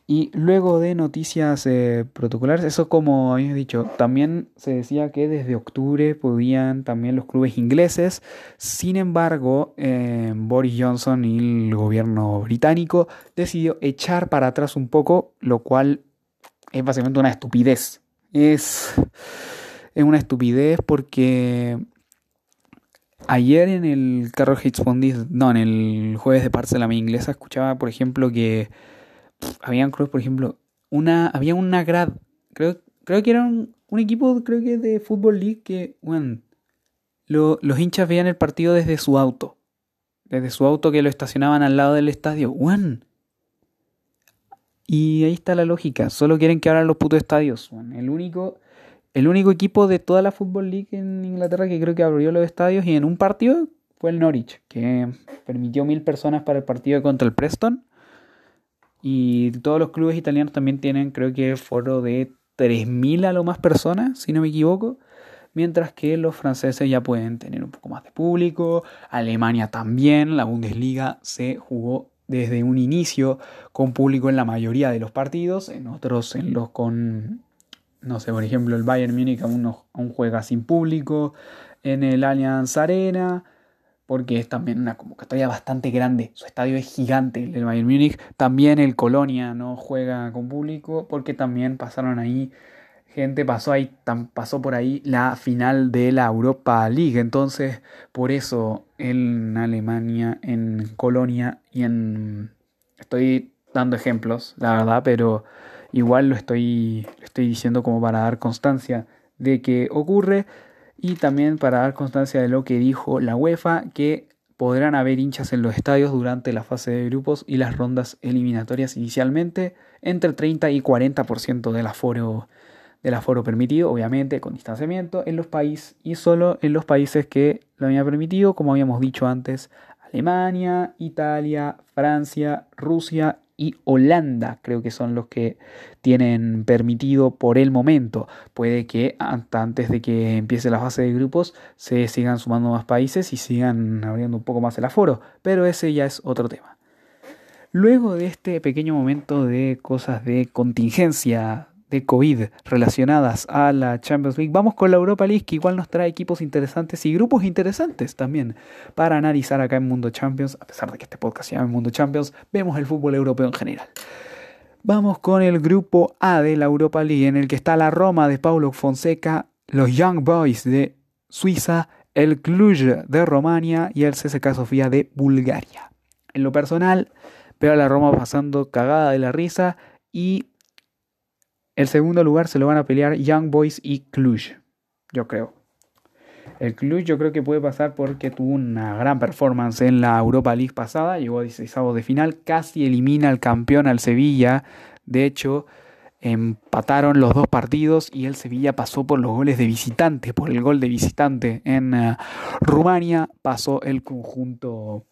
Y luego de noticias eh, protocolares, eso como habéis dicho, también se decía que desde octubre podían también los clubes ingleses. Sin embargo, eh, Boris Johnson y el gobierno británico decidió echar para atrás un poco, lo cual es básicamente una estupidez. Es, es una estupidez porque Ayer en el Carro Hits no, en el jueves de Parcela Inglesa, escuchaba, por ejemplo, que habían clubes, por ejemplo, una, había una grad, creo, creo que era un, equipo, creo que de Fútbol League que, bueno, los hinchas veían el partido desde su auto. Desde su auto que lo estacionaban al lado del estadio. Bueno. Y ahí está la lógica. Solo quieren que abran los putos estadios. El único, el único equipo de toda la Football League en Inglaterra que creo que abrió los estadios y en un partido fue el Norwich, que permitió mil personas para el partido contra el Preston. Y todos los clubes italianos también tienen, creo que, foro de 3.000 a lo más personas, si no me equivoco. Mientras que los franceses ya pueden tener un poco más de público. Alemania también. La Bundesliga se jugó desde un inicio con público en la mayoría de los partidos. En otros, en los con, no sé, por ejemplo, el Bayern Múnich aún, juega sin público. En el Allianz Arena porque es también una convocatoria bastante grande. Su estadio es gigante, el Bayern Múnich. También el Colonia no juega con público, porque también pasaron ahí gente, pasó, ahí, pasó por ahí la final de la Europa League. Entonces, por eso en Alemania, en Colonia y en... Estoy dando ejemplos, la verdad, pero igual lo estoy, lo estoy diciendo como para dar constancia de que ocurre y también para dar constancia de lo que dijo la UEFA, que podrán haber hinchas en los estadios durante la fase de grupos y las rondas eliminatorias inicialmente, entre 30 y 40% del aforo, del aforo permitido, obviamente con distanciamiento, en los países y solo en los países que lo habían permitido, como habíamos dicho antes, Alemania, Italia, Francia, Rusia y Holanda, creo que son los que tienen permitido por el momento. Puede que hasta antes de que empiece la fase de grupos se sigan sumando más países y sigan abriendo un poco más el aforo, pero ese ya es otro tema. Luego de este pequeño momento de cosas de contingencia de COVID relacionadas a la Champions League, vamos con la Europa League, que igual nos trae equipos interesantes y grupos interesantes también para analizar acá en Mundo Champions, a pesar de que este podcast se llama Mundo Champions, vemos el fútbol europeo en general. Vamos con el grupo A de la Europa League, en el que está la Roma de Paulo Fonseca, los Young Boys de Suiza, el Cluj de Romania y el CSK Sofía de Bulgaria. En lo personal, veo a la Roma pasando cagada de la risa y el segundo lugar se lo van a pelear Young Boys y Cluj, yo creo. El Cluj yo creo que puede pasar porque tuvo una gran performance en la Europa League pasada, llegó a 16 de final, casi elimina al campeón al Sevilla. De hecho, empataron los dos partidos y el Sevilla pasó por los goles de visitante, por el gol de visitante en eh, Rumania, pasó el conjunto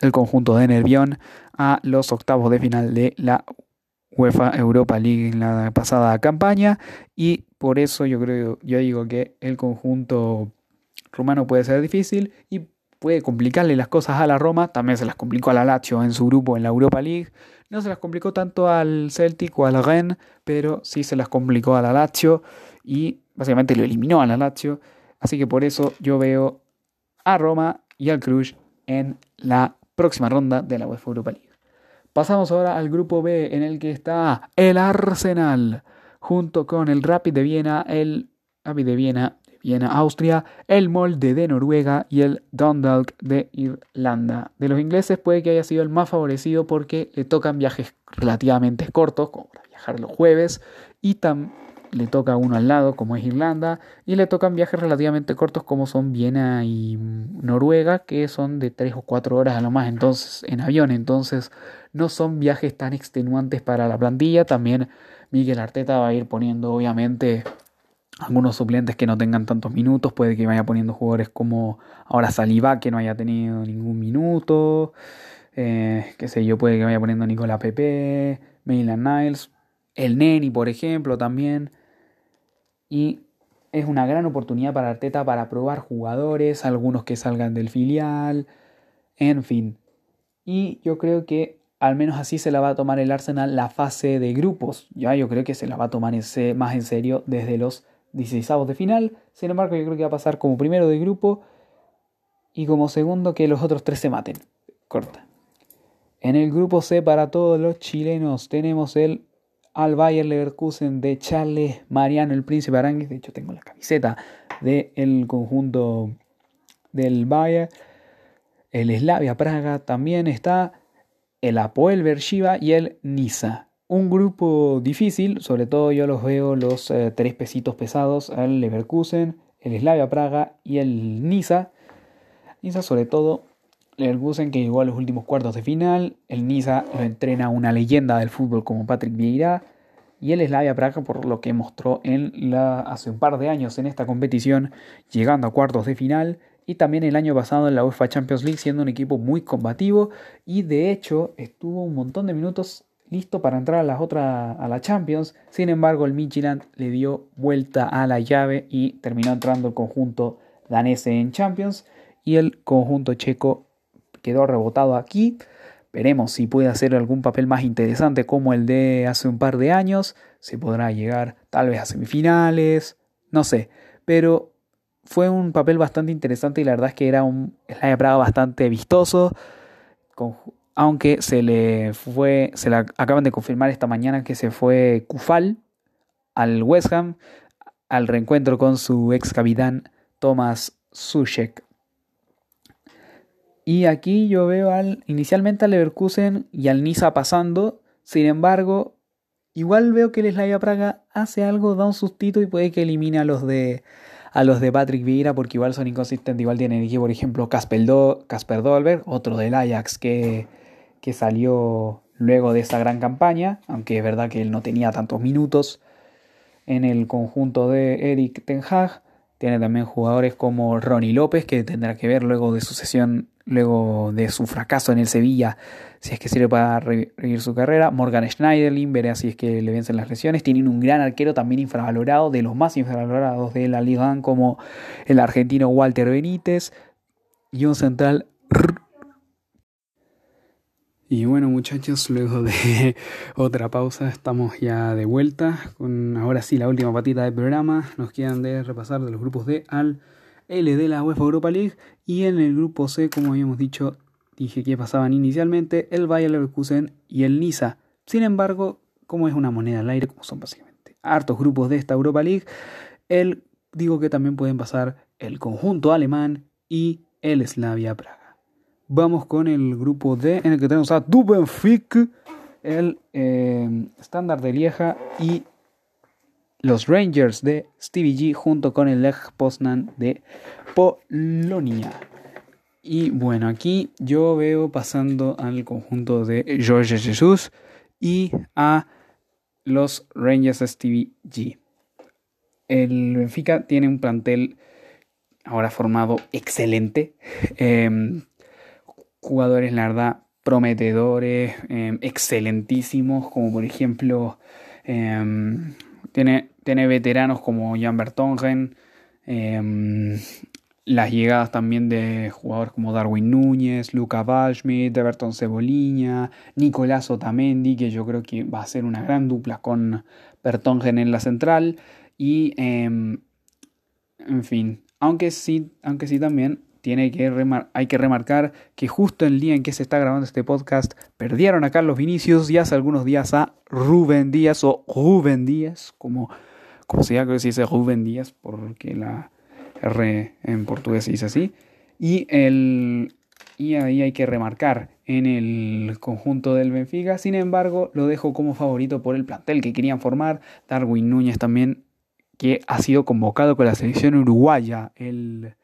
el conjunto de Nervión a los octavos de final de la UEFA Europa League en la pasada campaña. Y por eso yo creo, yo digo que el conjunto rumano puede ser difícil y puede complicarle las cosas a la Roma, también se las complicó a la Lazio en su grupo en la Europa League, no se las complicó tanto al Celtic o al Rennes, pero sí se las complicó a la Lazio y básicamente lo eliminó a la Lazio, así que por eso yo veo a Roma y al Cluj en la próxima ronda de la UEFA Europa League. Pasamos ahora al grupo B en el que está el Arsenal junto con el Rapid de Viena, el Rapid de Viena, de Viena, Austria, el Molde de Noruega y el Dundalk de Irlanda. De los ingleses puede que haya sido el más favorecido porque le tocan viajes relativamente cortos, como para viajar los jueves, y también le toca uno al lado, como es Irlanda, y le tocan viajes relativamente cortos, como son Viena y Noruega, que son de 3 o 4 horas a lo más entonces en avión. Entonces, no son viajes tan extenuantes para la plantilla. También Miguel Arteta va a ir poniendo, obviamente, algunos suplentes que no tengan tantos minutos. Puede que vaya poniendo jugadores como ahora Saliba, que no haya tenido ningún minuto. Eh, qué sé yo, puede que vaya poniendo Nicola Pepe, Maitland Niles, el Neni, por ejemplo, también. Y es una gran oportunidad para Arteta para probar jugadores, algunos que salgan del filial, en fin. Y yo creo que al menos así se la va a tomar el Arsenal la fase de grupos. Ya yo creo que se la va a tomar más en serio desde los 16 de final. Sin embargo, yo creo que va a pasar como primero de grupo y como segundo que los otros tres se maten. Corta. En el grupo C para todos los chilenos tenemos el al Bayer Leverkusen de Charles Mariano, el príncipe Aranguis. De hecho, tengo la camiseta del conjunto del Bayer. El Slavia Praga también está el Apoel Bershiva y el Nisa. un grupo difícil, sobre todo yo los veo los eh, tres pesitos pesados, el Leverkusen, el Slavia Praga y el Niza. Niza sobre todo, Leverkusen que llegó a los últimos cuartos de final, el Niza lo entrena una leyenda del fútbol como Patrick Vieira y el Slavia Praga por lo que mostró en la, hace un par de años en esta competición, llegando a cuartos de final y también el año pasado en la UEFA Champions League siendo un equipo muy combativo y de hecho estuvo un montón de minutos listo para entrar a las otras a la Champions. Sin embargo, el Midtjylland le dio vuelta a la llave y terminó entrando el conjunto danés en Champions y el conjunto checo quedó rebotado aquí. Veremos si puede hacer algún papel más interesante como el de hace un par de años. Se podrá llegar tal vez a semifinales, no sé. Pero fue un papel bastante interesante y la verdad es que era un Slavia Praga bastante vistoso. aunque se le fue, se le acaban de confirmar esta mañana que se fue Kufal al West Ham al reencuentro con su ex capitán Thomas Sushek. Y aquí yo veo al, inicialmente al Leverkusen y al Niza pasando. Sin embargo, igual veo que el Slavia Praga hace algo, da un sustito y puede que elimine a los de a los de Patrick Vieira porque igual son inconsistentes. Igual tienen aquí, por ejemplo, Casper, Do, Dolberg, otro del Ajax que, que salió luego de esa gran campaña, aunque es verdad que él no tenía tantos minutos en el conjunto de Eric Ten Hag. Tiene también jugadores como Ronnie López, que tendrá que ver luego de su sesión, luego de su fracaso en el Sevilla, si es que sirve para revivir su carrera. Morgan Schneiderlin, verá si es que le vencen las lesiones. Tienen un gran arquero también infravalorado, de los más infravalorados de la Liga, como el argentino Walter Benítez. Y un central y bueno muchachos, luego de otra pausa estamos ya de vuelta con ahora sí la última patita del programa. Nos quedan de repasar de los grupos D al L de la UEFA Europa League y en el grupo C, como habíamos dicho, dije que pasaban inicialmente el Bayer Leverkusen y el Niza. Sin embargo, como es una moneda al aire, como son básicamente hartos grupos de esta Europa League, el, digo que también pueden pasar el conjunto alemán y el Slavia Praga. Vamos con el grupo D, en el que tenemos a Dubenfic, el eh, Standard de Lieja y los Rangers de Stevie G junto con el Lech Poznan de Polonia. Y bueno, aquí yo veo pasando al conjunto de George Jesus y a los Rangers de Stevie G. El Benfica tiene un plantel ahora formado excelente. Em, jugadores, la verdad, prometedores, em, excelentísimos, como por ejemplo, em, tiene, tiene veteranos como Jan Bertongen, em, las llegadas también de jugadores como Darwin Núñez, Luca Waldschmidt, Everton Ceboliña, Nicolás Otamendi, que yo creo que va a ser una gran dupla con Bertongen en la central, y en fin, aunque sí, aunque sí también tiene que hay que remarcar que justo el día en que se está grabando este podcast perdieron a Carlos Vinicius y hace algunos días a Rubén Díaz o Rubén Díaz, como, se llama, que se dice Rubén Díaz, porque la R en portugués se dice así. Y, el, y ahí hay que remarcar en el conjunto del Benfica, sin embargo, lo dejo como favorito por el plantel que querían formar. Darwin Núñez también, que ha sido convocado con la selección uruguaya el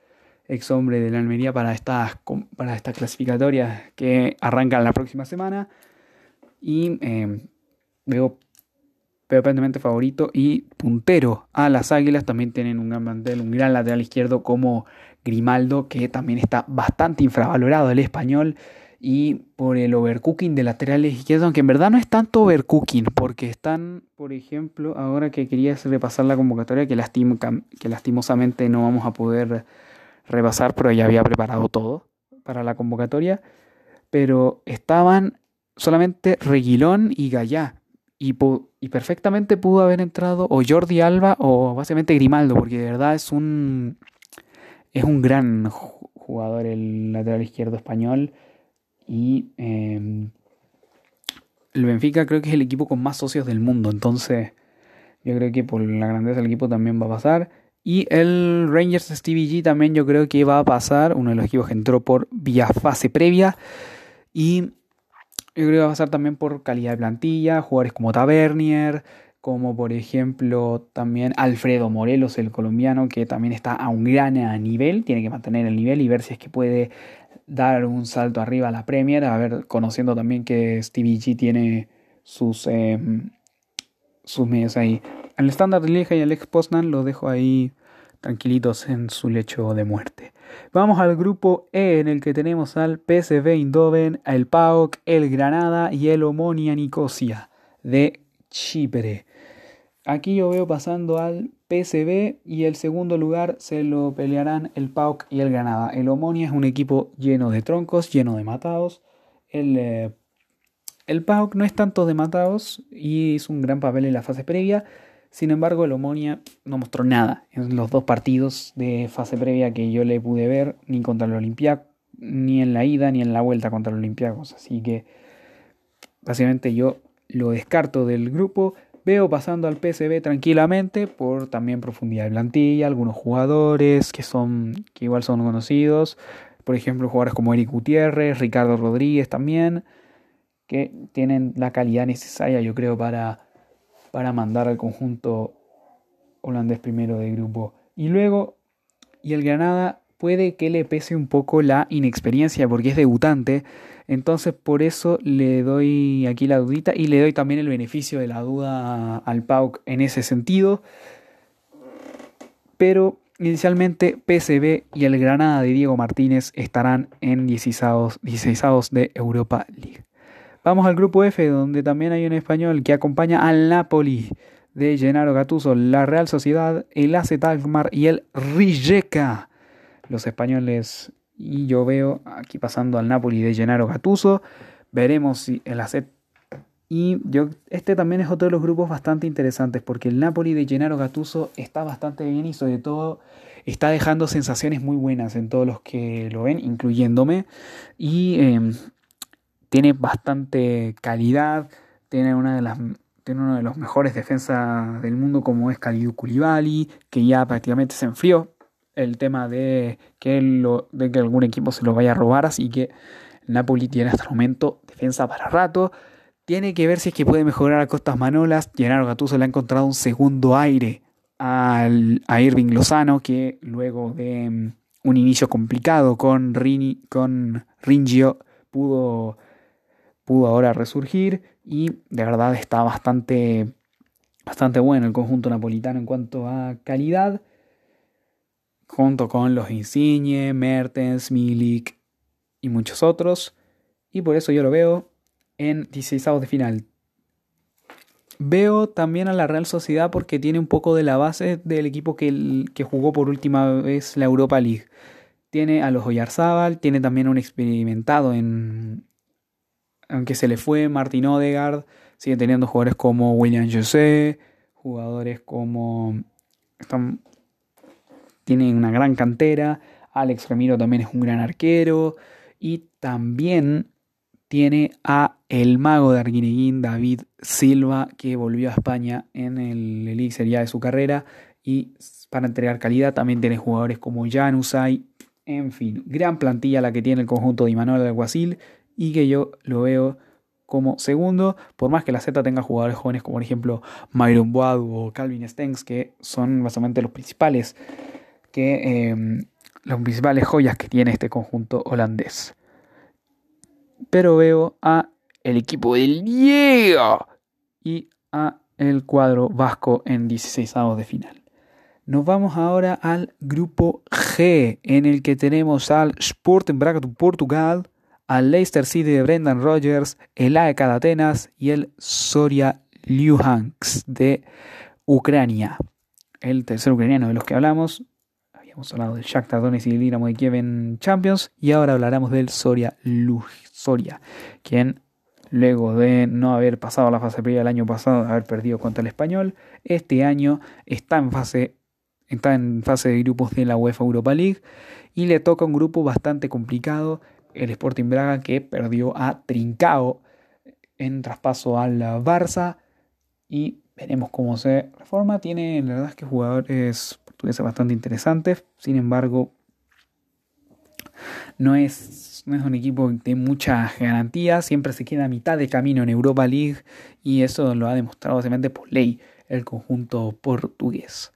ex hombre de la Almería para estas, para estas clasificatorias que arrancan la próxima semana. Y eh, veo perfectamente favorito y puntero a las Águilas. También tienen un gran mantel, un gran lateral izquierdo como Grimaldo, que también está bastante infravalorado el español. Y por el overcooking de laterales izquierdos, aunque en verdad no es tanto overcooking, porque están, por ejemplo, ahora que quería repasar la convocatoria, que, que lastimosamente no vamos a poder repasar, pero ya había preparado todo para la convocatoria. Pero estaban solamente Reguilón y Gallá. Y, perfectamente pudo haber entrado o Jordi Alba o básicamente Grimaldo, porque de verdad es un, es un gran jugador el lateral izquierdo español. Y em, el Benfica creo que es el equipo con más socios del mundo, entonces yo creo que por la grandeza del equipo también va a pasar. Y el Rangers Stevie G también yo creo que va a pasar, uno de los equipos que entró por vía fase previa. Y yo creo que va a pasar también por calidad de plantilla, jugadores como Tavernier, como por ejemplo también Alfredo Morelos, el colombiano, que también está a un gran nivel, tiene que mantener el nivel y ver si es que puede dar un salto arriba a la Premier, a ver, conociendo también que Stevie G tiene sus, em, sus medios ahí. El estándar de Liga y el ex Poznan lo dejo ahí tranquilitos en su lecho de muerte. Vamos al grupo E en el que tenemos al PSV Eindhoven, el PAOK, el Granada y el Omonia Nicosia de Chipre. Aquí yo veo pasando al PSV y el segundo lugar se lo pelearán el PAOK y el Granada. El Omonia es un equipo lleno de troncos, lleno de matados. El, eh, el PAOK no es tanto de matados y hizo un gran papel en la fase previa. Sin embargo, el Omonia no mostró nada en los dos partidos de fase previa que yo le pude ver, ni contra el Olympiacos, ni en la ida ni en la vuelta contra el Olympiacos. Así que básicamente yo lo descarto del grupo Veo pasando al PSV tranquilamente por también profundidad de plantilla, algunos jugadores que son que igual son conocidos, por ejemplo, jugadores como Eric Gutiérrez, Ricardo Rodríguez también, que tienen la calidad necesaria, yo creo, para, para mandar al conjunto holandés primero de grupo. Y luego, y el Granada puede que le pese un poco la inexperiencia porque es debutante, entonces por eso le doy aquí la dudita y le doy también el beneficio de la duda al PAUC en ese sentido. Pero inicialmente PSB y el Granada de Diego Martínez estarán en 16 de Europa League. Vamos al grupo F, donde también hay un español que acompaña al Napoli de Gennaro Gattuso, la Real Sociedad, el AZ Alkmaar y el Rijeka. Los españoles y yo veo aquí pasando al Napoli de Gennaro Gattuso. Veremos si el ACET. Y yo, este también es otro de los grupos bastante interesantes porque el Napoli de Gennaro Gattuso está bastante bien y sobre todo está dejando sensaciones muy buenas en todos los que lo ven, incluyéndome. Y em, tiene bastante calidad, tiene una de las tiene uno de los mejores defensas del mundo como es Kalidou Koulibaly, que ya prácticamente se enfrió el tema de que, lo, de que algún equipo se lo vaya a robar, así que Napoli tiene hasta el momento defensa para rato. Tiene que ver si es que puede mejorar a Costas Manolas. Gennaro Gattuso le ha encontrado un segundo aire al, a Irving Lozano, que luego de mm, un inicio complicado con, Rini, con Ringio pudo, pudo ahora resurgir y de verdad está bastante, bastante bueno el conjunto napolitano en cuanto a calidad junto con los Insigne, Mertens, Milik y muchos otros. Y por eso yo lo veo en 16 de final. Veo también a la Real Sociedad porque tiene un poco de la base del equipo que, que jugó por última vez la Europa League. Tiene a los Oyarzábal, tiene también un experimentado en... Aunque se le fue Martin Odegaard, sigue teniendo jugadores como William José, jugadores como... Están tiene una gran cantera. Alex Ramiro también es un gran arquero. Y también tiene a el mago de Arguineguín, David Silva, que volvió a España en el elixir ya de su carrera. Y para entregar calidad también tiene jugadores como Jan Usay. En fin, gran plantilla la que tiene el conjunto de Imanuel Alguacil. Y que yo lo veo como segundo, por más que la Z tenga jugadores jóvenes como por ejemplo Myron Boad o Calvin Stengs, que son básicamente los principales que em, las principales joyas que tiene este conjunto holandés. Pero veo a el equipo del Diego y a el cuadro vasco en 16 de final. Nos vamos ahora al grupo G, en el que tenemos al Sporting Braga de Portugal, al Leicester City de Brendan Rodgers, el AEK de Atenas y el Soria Luhansk de Ucrania. El tercer ucraniano de los que hablamos Hemos hablado del Shakhtar Donetsk y el Dinamo de Kiev en Champions y ahora hablaremos del Soria Soria, quien luego de no haber pasado la fase previa el año pasado, haber perdido contra el Español, este año está en fase está en fase de grupos de la UEFA Europa League y le toca un grupo bastante complicado, el Sporting Braga que perdió a Trincao en traspaso al Barça y veremos cómo se reforma. Tiene la verdad es que jugadores ser bastante interesante. Sin embargo, no es, no es un equipo de muchas garantías, siempre se queda a mitad de camino en Europa League y eso lo ha demostrado básicamente por ley el conjunto portugués.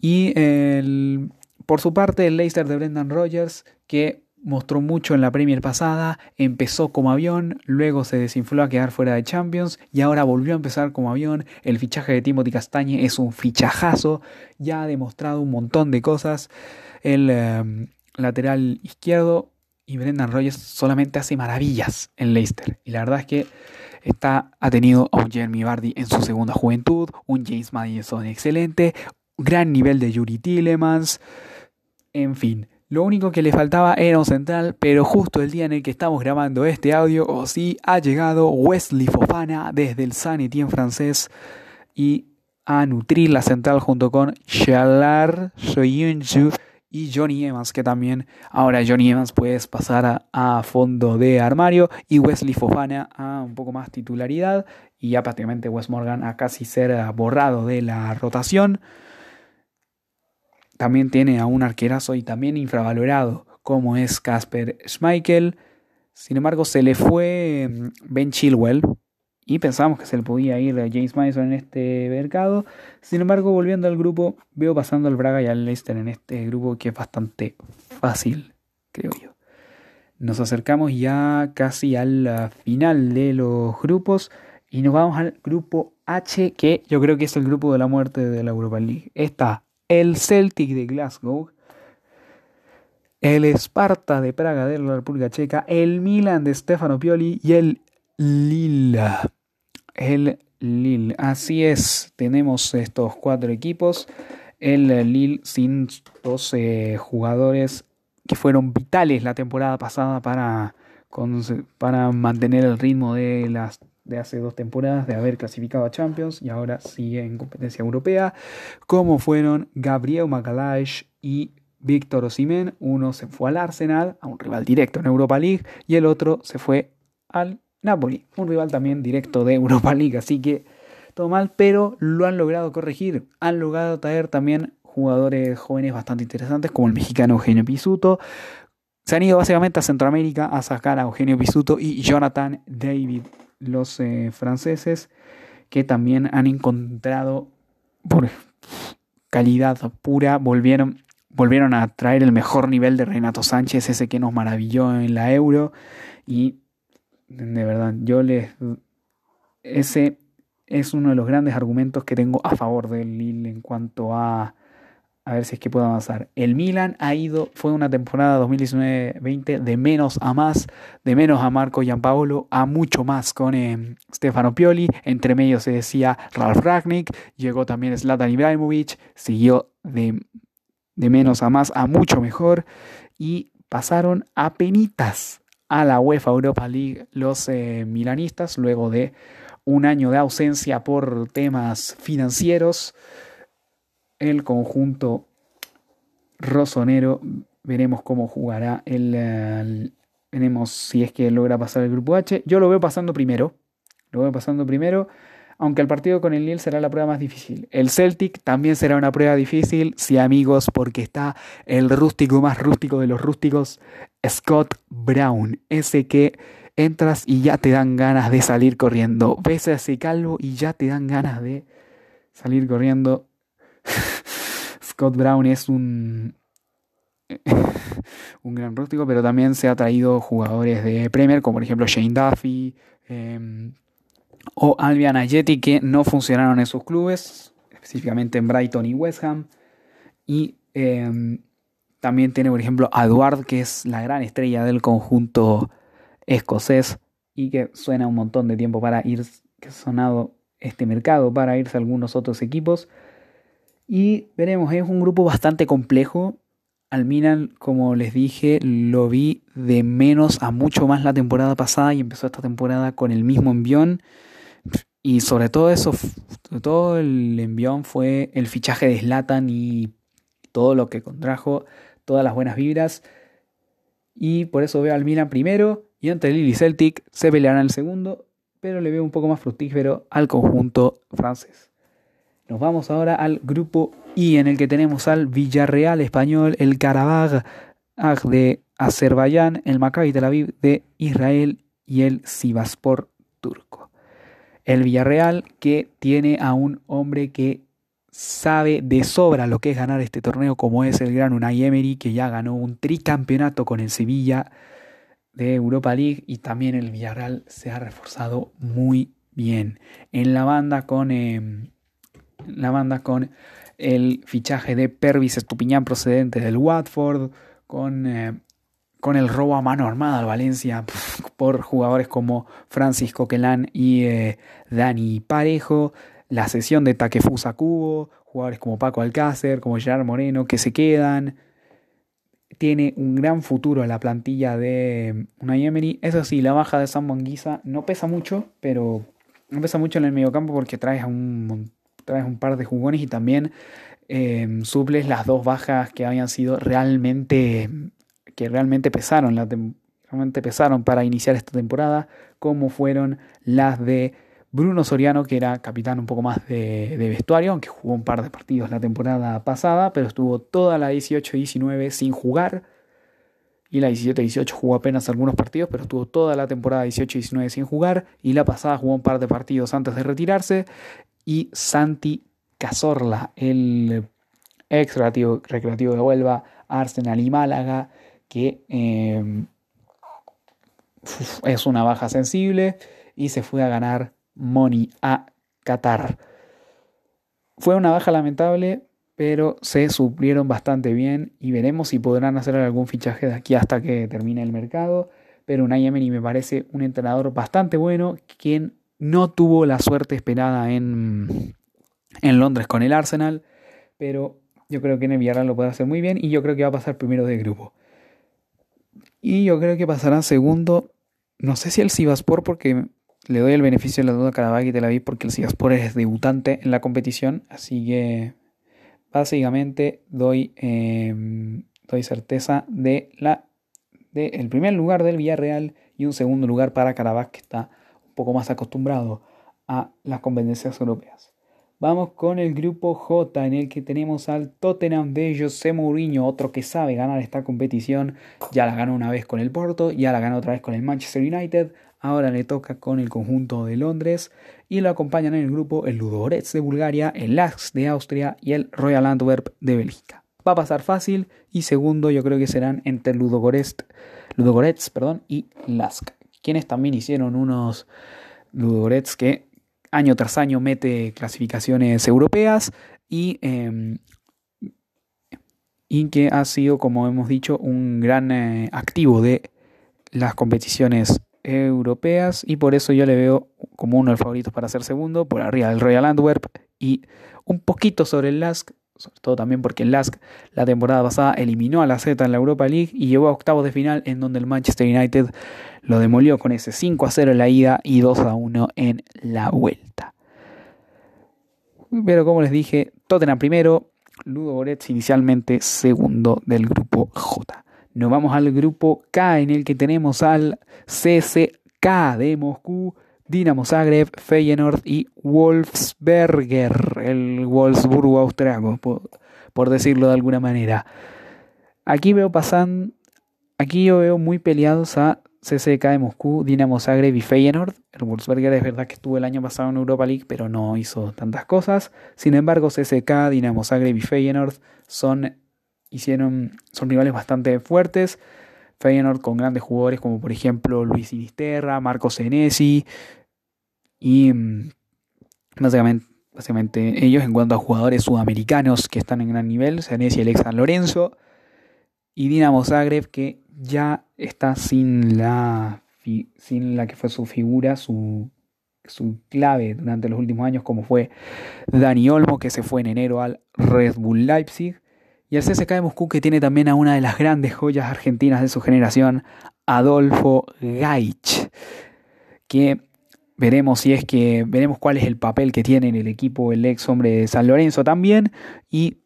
Y el, por su parte el Leicester de Brendan Rodgers que mostró mucho en la Premier pasada, empezó como avión, luego se desinfló a quedar fuera de Champions y ahora volvió a empezar como avión. El fichaje de Timothy Castañe es un fichajazo, ya ha demostrado un montón de cosas. El em, lateral izquierdo y Brendan Rodgers solamente hace maravillas en Leicester. Y la verdad es que está, ha tenido a un Jeremy Bardi en su segunda juventud, un James Madison excelente, gran nivel de Yuri Tillemans, en fin lo único que le faltaba era un central, pero justo el día en el que estamos grabando este audio, o sí, ha llegado Wesley Fofana desde el San Etienne francés y a nutrir la central junto con Shalar Soyunju y Johnny Evans, que también ahora Johnny Evans puedes pasar a, fondo de armario y Wesley Fofana a un poco más titularidad y ya prácticamente Wes Morgan a casi ser borrado de la rotación también tiene a un arquerazo y también infravalorado como es Casper Schmeichel. Sin embargo, se le fue mm, Ben Chilwell y pensamos que se le podía ir James Madison en este mercado. Sin embargo, volviendo al grupo, veo pasando al Braga y al Leicester en este grupo que es bastante fácil, creo yo. Nos acercamos ya casi al final de los grupos y nos vamos al grupo H, que yo creo que es el grupo de la muerte de la Europa League. Está el Celtic de Glasgow, el Sparta de Praga de la República Checa, el Milan de Stefano Pioli y el Lille. El Lille. Así es, tenemos estos cuatro equipos. El Lille sin 12 jugadores que fueron vitales la temporada pasada para, para mantener el ritmo de las de hace dos temporadas de haber clasificado a Champions y ahora sigue en competencia europea, como fueron Gabriel Magalhaes y Víctor Osimhen. Uno se fue al Arsenal, a un rival directo en Europa League, y el otro se fue al Napoli, un rival también directo de Europa League. Así que todo mal, pero lo han logrado corregir. Han logrado traer también jugadores jóvenes bastante interesantes, como el mexicano Eugenio Pisuto. Se han ido básicamente a Centroamérica a sacar a Eugenio Pisuto y Jonathan David los eh, franceses que también han encontrado por calidad pura, volvieron, volvieron a traer el mejor nivel de Renato Sánchez, ese que nos maravilló en la Euro. Y de verdad, yo les... Ese es uno de los grandes argumentos que tengo a favor del Lille en cuanto a a ver si es que puedo avanzar. El Milan ha ido, fue una temporada 2019-20 de menos a más, de menos a Marco Giampaolo, a mucho más con eh, Stefano Pioli. Entre medio se decía Ralf Ragnick, llegó también Zlatan Ibrahimovic, siguió de, de menos a más a mucho mejor y pasaron a penitas a la UEFA Europa League los eh, milanistas luego de un año de ausencia por temas financieros el conjunto rosonero. Veremos cómo jugará el, Veremos si es que logra pasar el grupo H. Yo lo veo pasando primero. Lo veo pasando primero. Aunque el partido con el Lille será la prueba más difícil. El Celtic también será una prueba difícil, sí amigos, porque está el rústico más rústico de los rústicos, Scott Brown. Ese que entras y ya te dan ganas de salir corriendo. Ves a ese calvo y ya te dan ganas de salir corriendo. Scott Brown es un, un gran rústico, pero también se ha traído jugadores de Premier, como por ejemplo Shane Duffy em, o Albion Ayeti, que no funcionaron en sus clubes, específicamente en Brighton y West Ham. Y em, también tiene, por ejemplo, a Eduard, que es la gran estrella del conjunto escocés y que suena un montón de tiempo para ir, que sonado este mercado para irse a algunos otros equipos. Y veremos, es un grupo bastante complejo. Al Milan, como les dije, lo vi de menos a mucho más la temporada pasada y empezó esta temporada con el mismo envión. Y sobre todo eso, sobre todo el envión fue el fichaje de Slatan y todo lo que contrajo, todas las buenas vibras. Y por eso veo al Milan primero y entre Lille y Celtic se pelearán el segundo, pero le veo un poco más fructífero al conjunto francés. Nos vamos ahora al grupo I, en el que tenemos al Villarreal español, el Carabag de Azerbaiyán, el Maccabi Tel Aviv de Israel y el Sivaspor turco. El Villarreal que tiene a un hombre que sabe de sobra lo que es ganar este torneo, como es el gran Unai Emery, que ya ganó un tricampeonato con el Sevilla de Europa League y también el Villarreal se ha reforzado muy bien. En la banda con em, la banda con el fichaje de Pervis Estupiñán procedente del Watford, con, eh, con el robo a mano armada al Valencia por jugadores como Francisco Quelán y eh, Dani Parejo, la sesión de Takefusa Cubo, jugadores como Paco Alcácer, como Gerard Moreno, que se quedan. Tiene un gran futuro en la plantilla de Unai Emery. Eso sí, la baja de Sam Manguisa no pesa mucho, pero no pesa mucho en el mediocampo porque traes un, traes un par de jugones y también eh, suples las dos bajas que habían sido realmente que realmente pesaron, realmente pesaron para iniciar esta temporada, como fueron las de Bruno Soriano, que era capitán un poco más de, vestuario, aunque jugó un par de partidos la temporada pasada, pero estuvo toda la 18-19 sin jugar. Y la 17-18 jugó apenas algunos partidos, pero estuvo toda la temporada 18-19 sin jugar. Y la pasada jugó un par de partidos antes de retirarse. Y Santi Cazorla, el ex recreativo, recreativo de Huelva, Arsenal y Málaga, que eh, es una baja sensible y se fue a ganar Money a Qatar. Fue una baja lamentable, pero se suplieron bastante bien y veremos si podrán hacer algún fichaje de aquí hasta que termine el mercado. Pero Unai Emery me parece un entrenador bastante bueno, quien no tuvo la suerte esperada en, en Londres con el Arsenal, pero yo creo que en el Villarreal lo puede hacer muy bien y yo creo que va a pasar primero de grupo. Y yo creo que pasará segundo, no sé si el Sivaspor porque le doy el beneficio de la duda a Karabakh y Tel Aviv porque el Sigaspor es debutante en la competición, así que básicamente doy, em, doy certeza de la de el primer lugar del Villarreal y un segundo lugar para Karabakh que está poco más acostumbrado a las competencias europeas. Vamos con el grupo J en el que tenemos al Tottenham de José Mourinho, otro que sabe ganar esta competición. Ya la ganó una vez con el Porto, ya la ganó otra vez con el Manchester United, ahora le toca con el conjunto de Londres y lo acompañan en el grupo el Ludogorets de Bulgaria, el Lask de Austria y el Royal Antwerp de Bélgica. Va a pasar fácil y segundo yo creo que serán entre Ludogorets, Ludogorets perdón, y Lask, quienes también hicieron unos Ludogorets que año tras año mete clasificaciones europeas y, y que ha sido, como hemos dicho, un gran eh, activo de las competiciones europeas. Y por eso yo le veo como uno de los favoritos para ser segundo, por arriba del Royal Antwerp y un poquito sobre el Lask, sobre todo también porque el Lask la temporada pasada eliminó a la Z en la Europa League y llegó a octavos de final en donde el Manchester United lo demolió con ese 5 a 0 en la ida y 2 a 1 en la vuelta. Pero como les dije, Tottenham primero, Ludo Goretz inicialmente segundo del grupo J. Nos vamos al grupo K en el que tenemos al CSK de Moscú, Dinamo Zagreb, Feyenoord y Wolfsberger, el Wolfsburgo austriaco, por, decirlo de alguna manera. Aquí veo pasan, aquí yo veo muy peleados a CSK de Moscú, Dinamo Zagreb y Feyenoord. El Wolfsberger es verdad que estuvo el año pasado en Europa League, pero no hizo tantas cosas. Sin embargo, CSK, Dinamo Zagreb y Feyenoord son hicieron, son rivales bastante fuertes. Feyenoord con grandes jugadores como por ejemplo Luis Sinisterra, Marco Senesi y mm, básicamente, básicamente ellos en cuanto a jugadores sudamericanos que están en gran nivel, Senesi y San Lorenzo y Dinamo Zagreb que ya está sin la, sin la que fue su figura, su, su clave durante los últimos años como fue Dani Olmo que se fue en enero al Red Bull Leipzig. Y el CSK de Moscú que tiene también a una de las grandes joyas argentinas de su generación, Adolfo Gaich, que veremos si es que veremos cuál es el papel que tiene en el equipo el ex hombre de San Lorenzo también. Y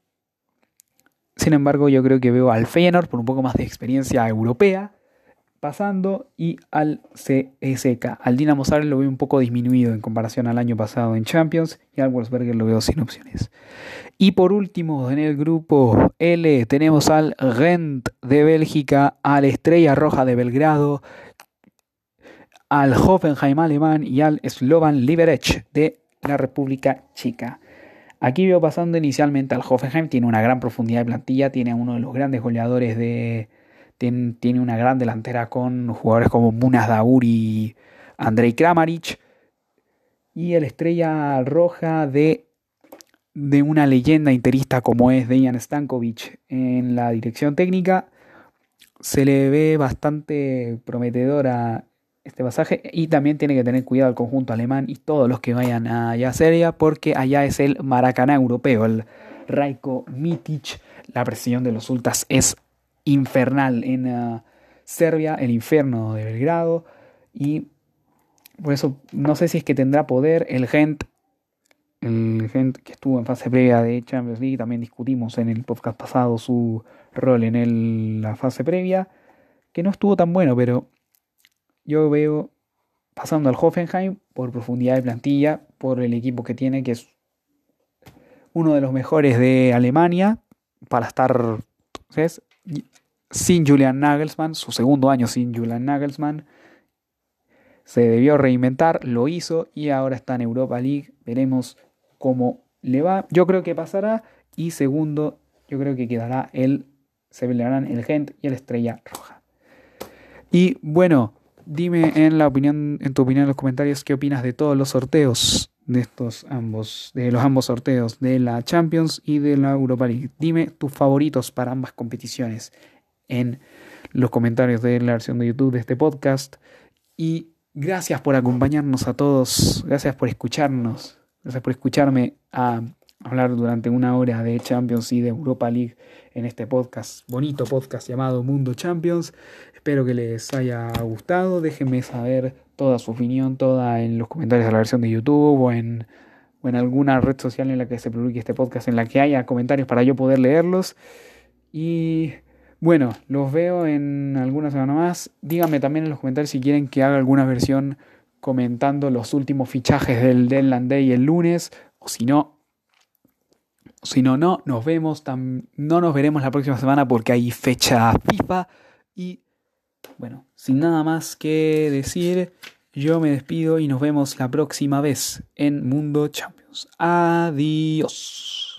sin embargo yo creo que veo al Feyenoord por un poco más de experiencia europea pasando y al CSK. Al Dinamo Zagreb lo veo un poco disminuido en comparación al año pasado en Champions y al Wolfsberger lo veo sin opciones. Y por último, en el grupo L tenemos al Gent de Bélgica, al Estrella Roja de Belgrado, al Hoffenheim alemán y al Slovan Liberec de la República Checa. Aquí veo pasando inicialmente al Hoffenheim, tiene una gran profundidad de plantilla, tiene uno de los grandes goleadores de, tiene, una gran delantera con jugadores como Munas Daur y Andrei Kramaric. Y el estrella roja de, de una leyenda interista como es Dejan Stankovic en la dirección técnica. Se le ve bastante prometedora este pasaje y también tiene que tener cuidado el conjunto alemán y todos los que vayan allá a Serbia porque allá es el Maracaná europeo, el Raiko Mitic. La presión de los ultras es infernal en uh, Serbia, el infierno de Belgrado. Y por eso no sé si es que tendrá poder el Gent, el Gent que estuvo en fase previa de Champions League. También discutimos en el podcast pasado su rol en la fase previa, que no estuvo tan bueno, pero yo veo pasando al Hoffenheim por profundidad de plantilla, por el equipo que tiene, que es uno de los mejores de Alemania para estar sin Julian Nagelsmann, su segundo año sin Julian Nagelsmann. Se debió reinventar, lo hizo y ahora está en Europa League. Veremos cómo le va. Yo creo que pasará. Y segundo, yo creo que quedará el. Se pelearán el Gent y el Estrella Roja. Y bueno, dime en la opinión, en tu opinión en los comentarios, qué opinas de todos los sorteos de estos ambos, de los ambos sorteos, de la Champions y de la Europa League. Dime tus favoritos para ambas competiciones en los comentarios de la versión de YouTube de este podcast. Y gracias por acompañarnos a todos, gracias por escucharnos, gracias por escucharme a hablar durante una hora de Champions y de Europa League en este podcast, bonito podcast llamado Mundo Champions. Espero que les haya gustado, déjenme saber toda su opinión, toda en los comentarios de la versión de YouTube o en, o en alguna red social en la que se publique este podcast, en la que haya comentarios para yo poder leerlos. Y bueno, los veo en alguna semana más. Díganme también en los comentarios si quieren que haga alguna versión comentando los últimos fichajes del Deadland Day el lunes. O si no, si no, no, nos vemos. no nos veremos la próxima semana porque hay fecha FIFA. Bueno, sin nada más que decir, yo me despido y nos vemos la próxima vez en Mundo Champions. Adiós.